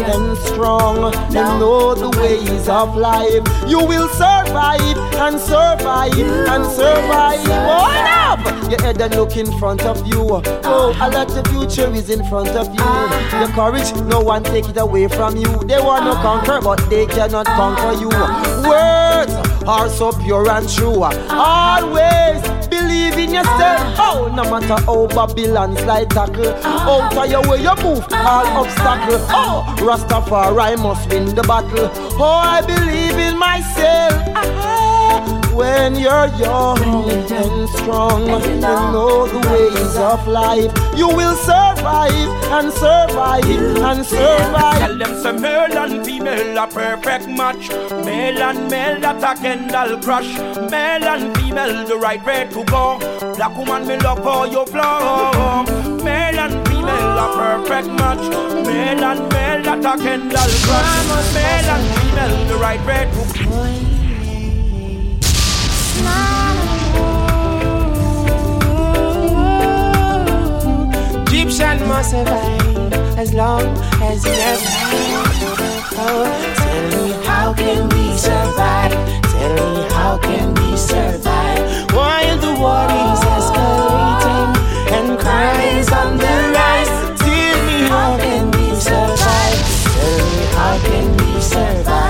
and strong and know the ways of life, you will survive and survive and survive. Hold up! Your head and look in front of you. Oh, a lot of future is in front of you. Your courage, no one take it away from you. They want to conquer, but they cannot conquer you. Words are so pure and true. Always believe in yourself. Oh, no matter how Babylon's like tackle. Out of your way you move, all obstacle. Oh, Rastafari must win the battle. Oh, I believe in myself. Uh-huh. When you're young and strong and know the ways of life, you will survive and survive and survive. Tell them say male and female a perfect match. Male and male that a Kendall crush. Male and female the right way to go. Black woman me love how you flow. Male and female a perfect match. Male and male that a Kendall crush. Male and female the right way to go. Egyptian must survive as long as he lives. Oh, tell me how can we survive? Tell me how can we survive? While the war is escalating and crime is on the rise. Tell me how can we survive? Tell me how can we survive?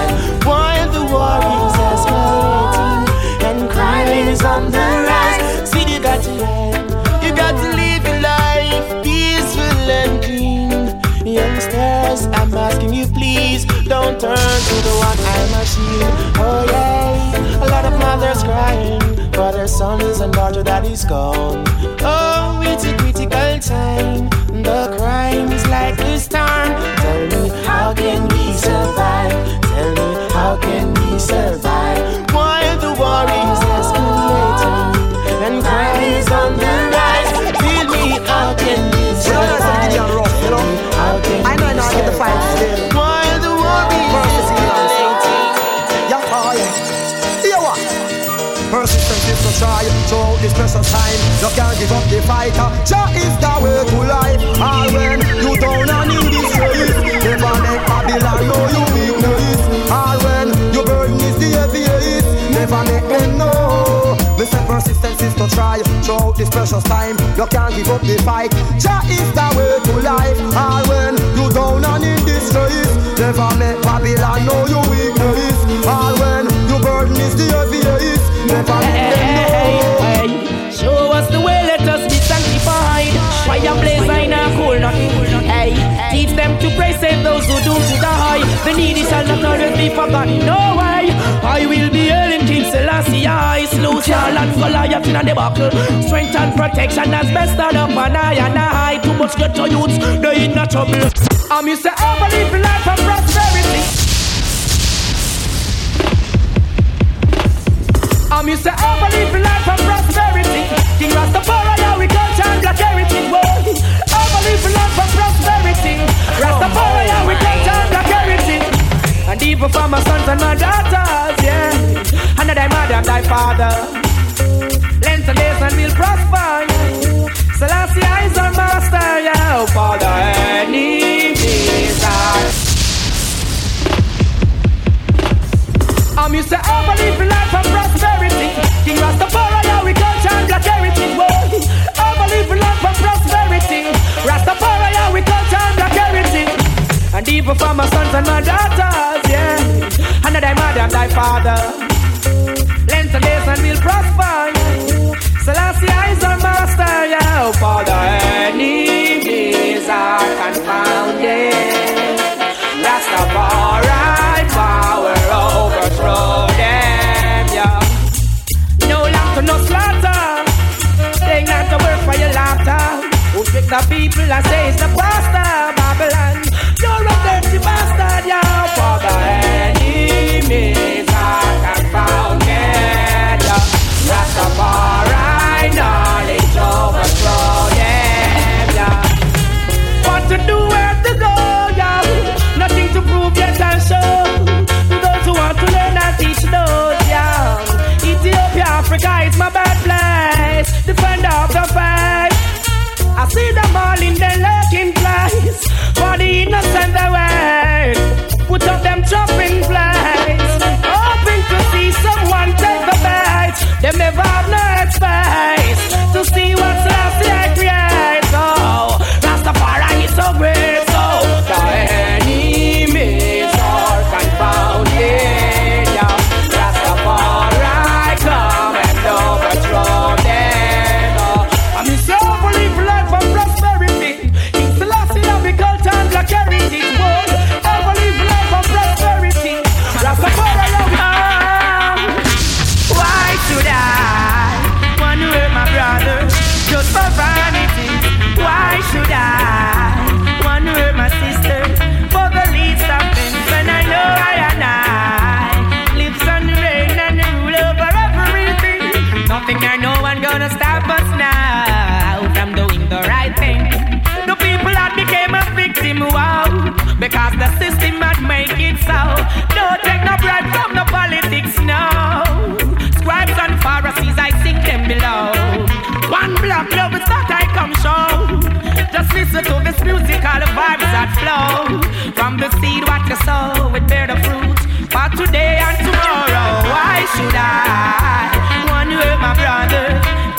Turn to the one-eye machine. Oh yeah, a lot of mothers crying for their sons and daughter that is gone. Oh, it's a critical time. The crime is like a storm. Tell me how can we survive? Tell me how can we survive? While the war is escalating and crime is on the rise. Tell me how can we survive? Tell me, How can I know I know I get the fight try throughout this precious time. You can't give up the fight. Jah is the way to life. Or when you down and in this race, never make Babylon know you weakness. Or when your burden is the heaviest, never make them know. Me say persistence is to try throughout this precious time. You can't give up the fight. Jah is the way to life. Or when you down and in race, never make Babylon know you weakness. Or when your burden is the heaviest, never make them know. Hey, show us the way, let us be sanctified. Fire blaze, I not cool nothing. Hey, teach them to pray, save those who do to die. The needy shall not always be forgotten. No way, I will be hailing King Selassie. I slew Saul and Goliath in a debacle. Strength and protection as best stand up and I and I. Too much ghetto youths, they in a trouble. I'm used to I believe life and prosperity. I'm used to I believe life and prosperity. King Rastafari, yeah, we culture and black heritage. Whoa. In life and prosperity. Rastafari, we culture and black heritage. And even for my sons and my daughters, yeah. And thy mother and thy father. Length of days and will prosper. Selassie is our master, yeah. Oh, Father, enemies are. I'm used to I believe life and prosperity. King Rastafari, we culture and black heritage. even for my sons and my daughters, yeah. Under thy mother and thy father. Length and days and will prosper. Selassie is our master, yeah. For the enemies are confounded. Rastafari power overthrow them, yeah. No laughter, no slaughter. They not to work for your laughter. Who trick the people and say it's the pastor? Flow. From the seed what you sow, it bear the fruit. For today and tomorrow, why should I want to hurt my brother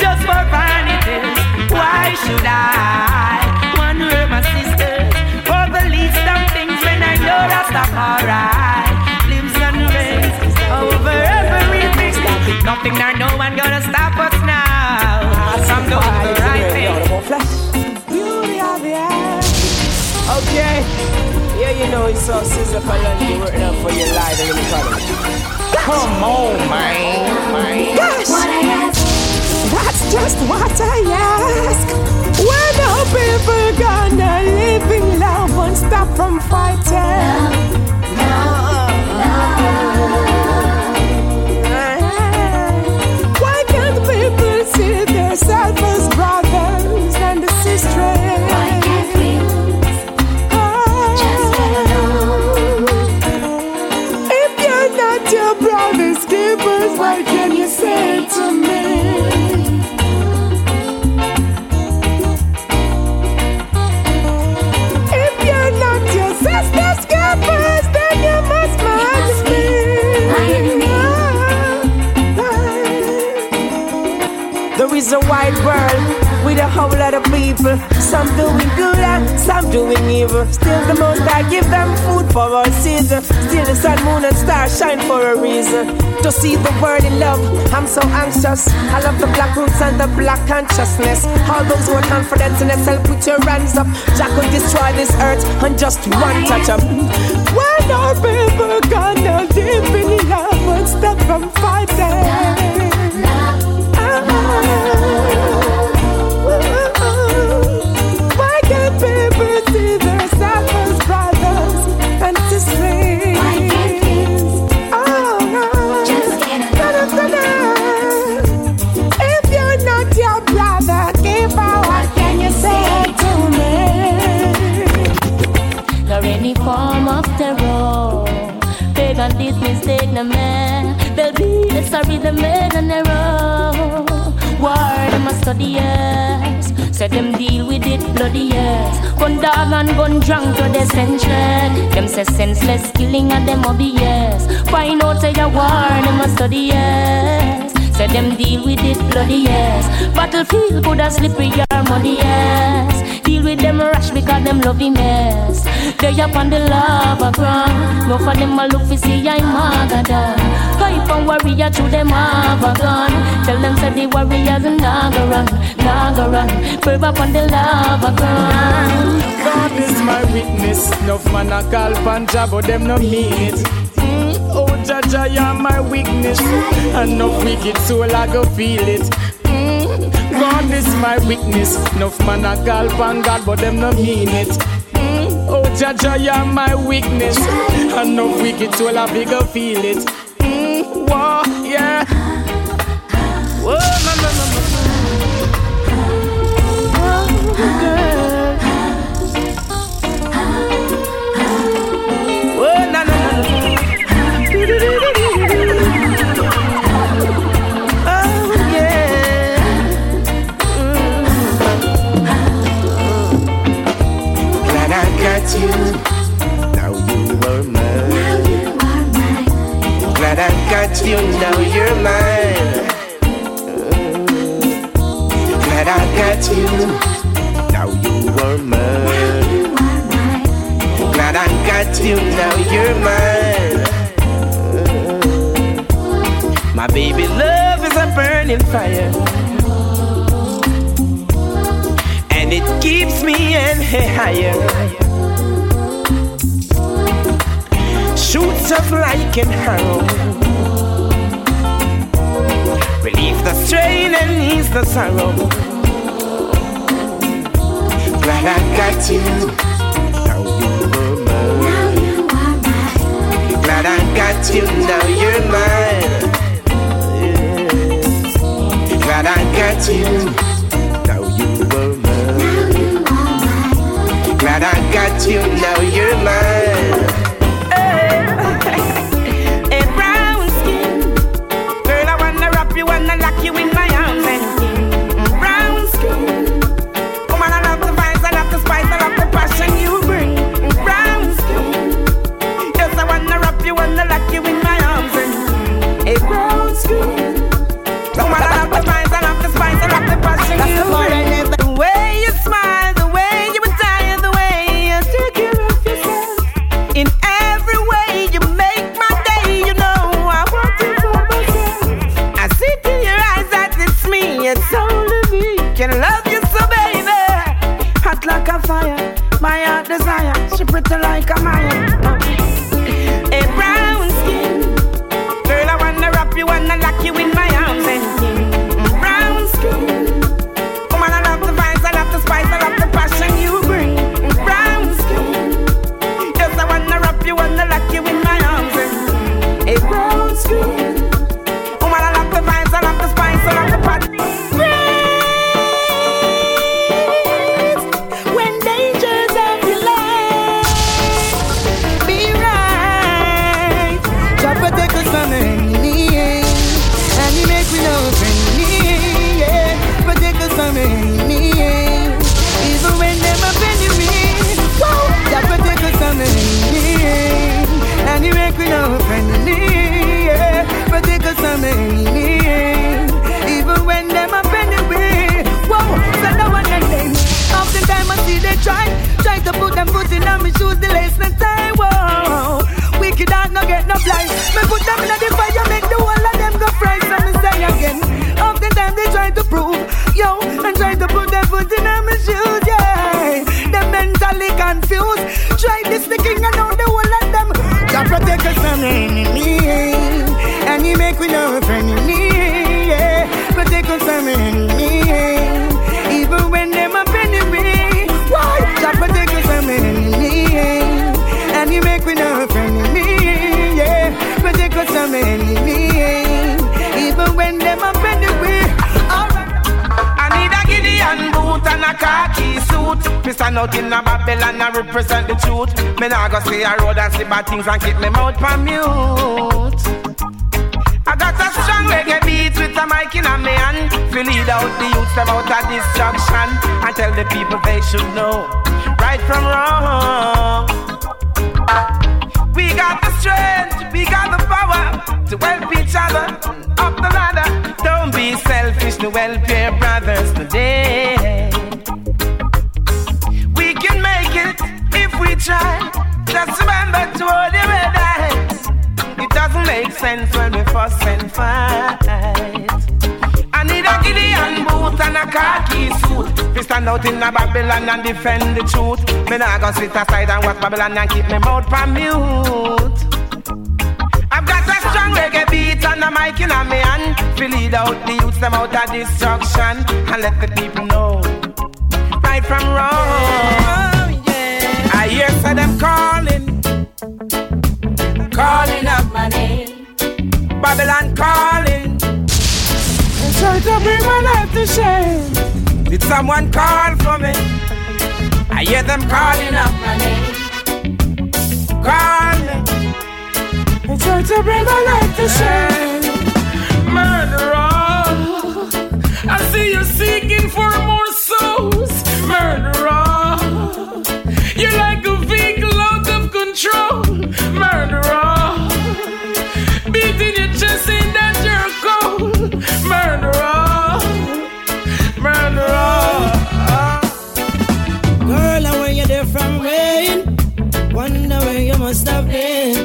just for vanities? Why should I want to hurt my sisters for the least of things when I know Rastafari lives and reigns over everything? Nothing nor no one gonna stop Okay. Yeah, you know it's so Sister Kalani working up for your life and economy. Come on, man. man. Gosh, that's just what I ask. When are people gonna live in love and stop from fighting? Why can't people see themselves wide world with a whole lot of people. Some doing good and some doing evil. Still, the most I give them food for all season. Still, the sun, moon, and stars shine for a reason. To see the world in love, I'm so anxious. I love the black roots and the black consciousness. All those who are confident in themselves, put your hands up. Jack will destroy this earth on just one touch up. When are people gonna live in love and stop from fighting? Be the sorry the made an. War them a study years. Said them deal with it bloody years. Gun dog and gun drunk to the century. Them say senseless killing and them obvious. Find out say a war them a study years. Said them deal with it bloody years. Battlefield could a slippery or muddy years. Deal with them rash because them love him yes. They up on the lava ground. No for them a look for see I'm Magada. Hype and warrior to them have a gun. Tell them say the warriors naga run, naga run. Curve up on the lava ground. God is my witness. Enough man a call panja, but them no mean it. Mm, oh, Jaja, you're my weakness. And enough wicked soul, I go feel it. Mm, God is my witness. Enough man a gal pan God, but them no mean it. Mm, oh, Jaja, you're my weakness. And enough wicked soul, I bigger feel it. Whoa, yeah. Whoa, no, no, no, no. Oh, girl. Got you. Now you're mine. Mm. Glad I got you. Now you are mine. Glad I got you. Now you're mine. Mm. My baby love is a burning fire. And it keeps me in higher. Shoots up like an arrow. Relieve the strain and ease the sorrow. Glad I got you. Now you are mine. Glad I got you. Now you're mine. Glad I got you. Now you are mine. Glad I got you. Now you're mine. Confused. Try this the king and now the whole of them. God protect us from enemy, and He make we no enemy, yeah. Protect us from enemy, even when them up enemy. Why? God protect us from enemy, and He make we no enemy, yeah. Protect us from enemy, even when them up enemy. I need a Gideon boot and a khaki suit. Me stand out in a Babylon and represent the truth. Me nah go stay a road and see bad things and keep me mouth on mute. I got a strong reggae beat with a mic in a me hand To lead out the youths about a destruction And tell the people they should know. Right from wrong. We got the strength, we got the power To help each other up the ladder. Don't be selfish to help your brothers today try. Just remember to hold your red eyes It doesn't make sense when we fuss and fight. I need a Gideon boot and a khaki suit. We stand out in a Babylon and defend the truth. Me nah go sit aside and watch Babylon and keep me mouth on mute. I've got a strong reggae beat and a mic in me hand. Fi lead out the youths them out of destruction and let the people know. Right from wrong. Hear say them calling, calling up my name. Babylon calling. And try to bring my life to shame. Did someone call for me? I hear them calling up my name. Calling. And try to bring my life to shame. Murderer. I see you seeking for Murderer. Beating your chest that. Murderer. Murderer. Girl, I where you there from rain? Wonder where you must have been.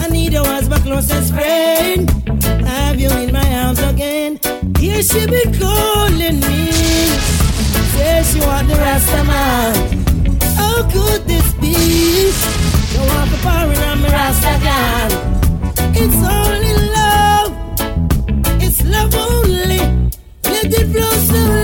I need you as my closest friend. Have you in my arms again? She be calling me. Say she want the Rasta On me. It's only love. It's love only. Let it flow slowly.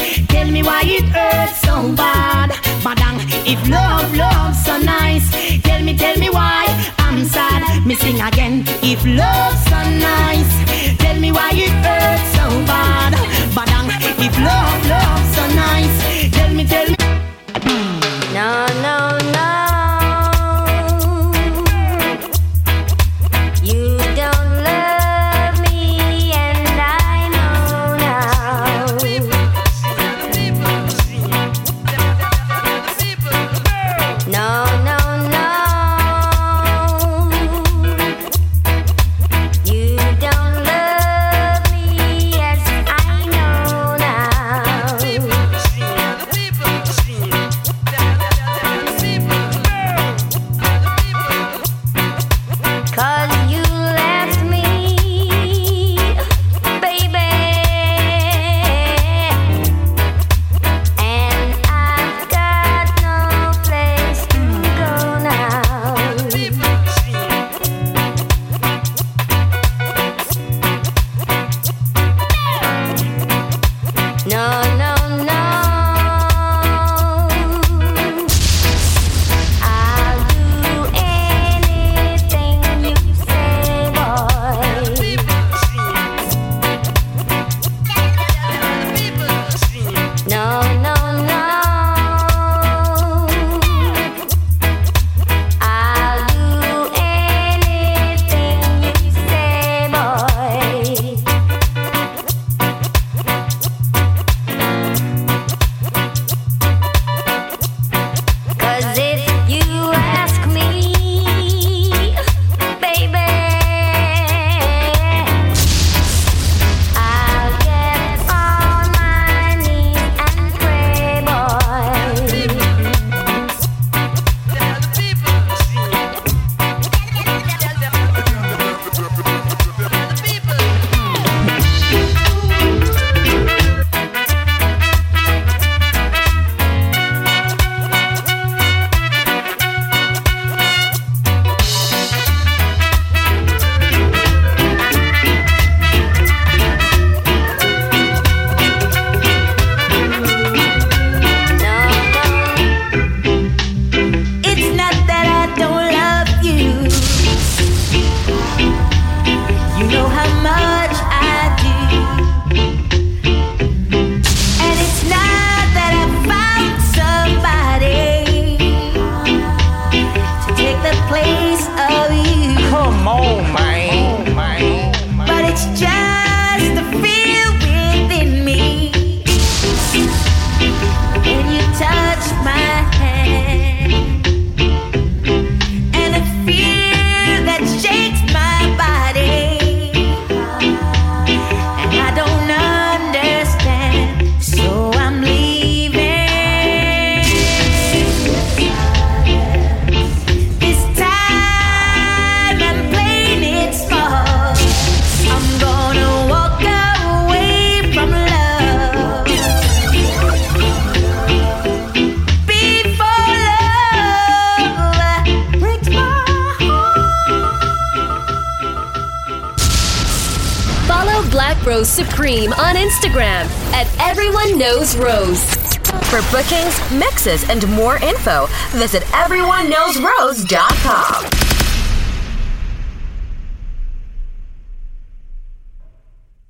Tell me why it hurts so bad. Badang, if love, love's so nice. Tell me, tell me why I'm sad. Me sing again. If love's so nice. Tell me why it hurts so bad. Badang, if love, love's so nice.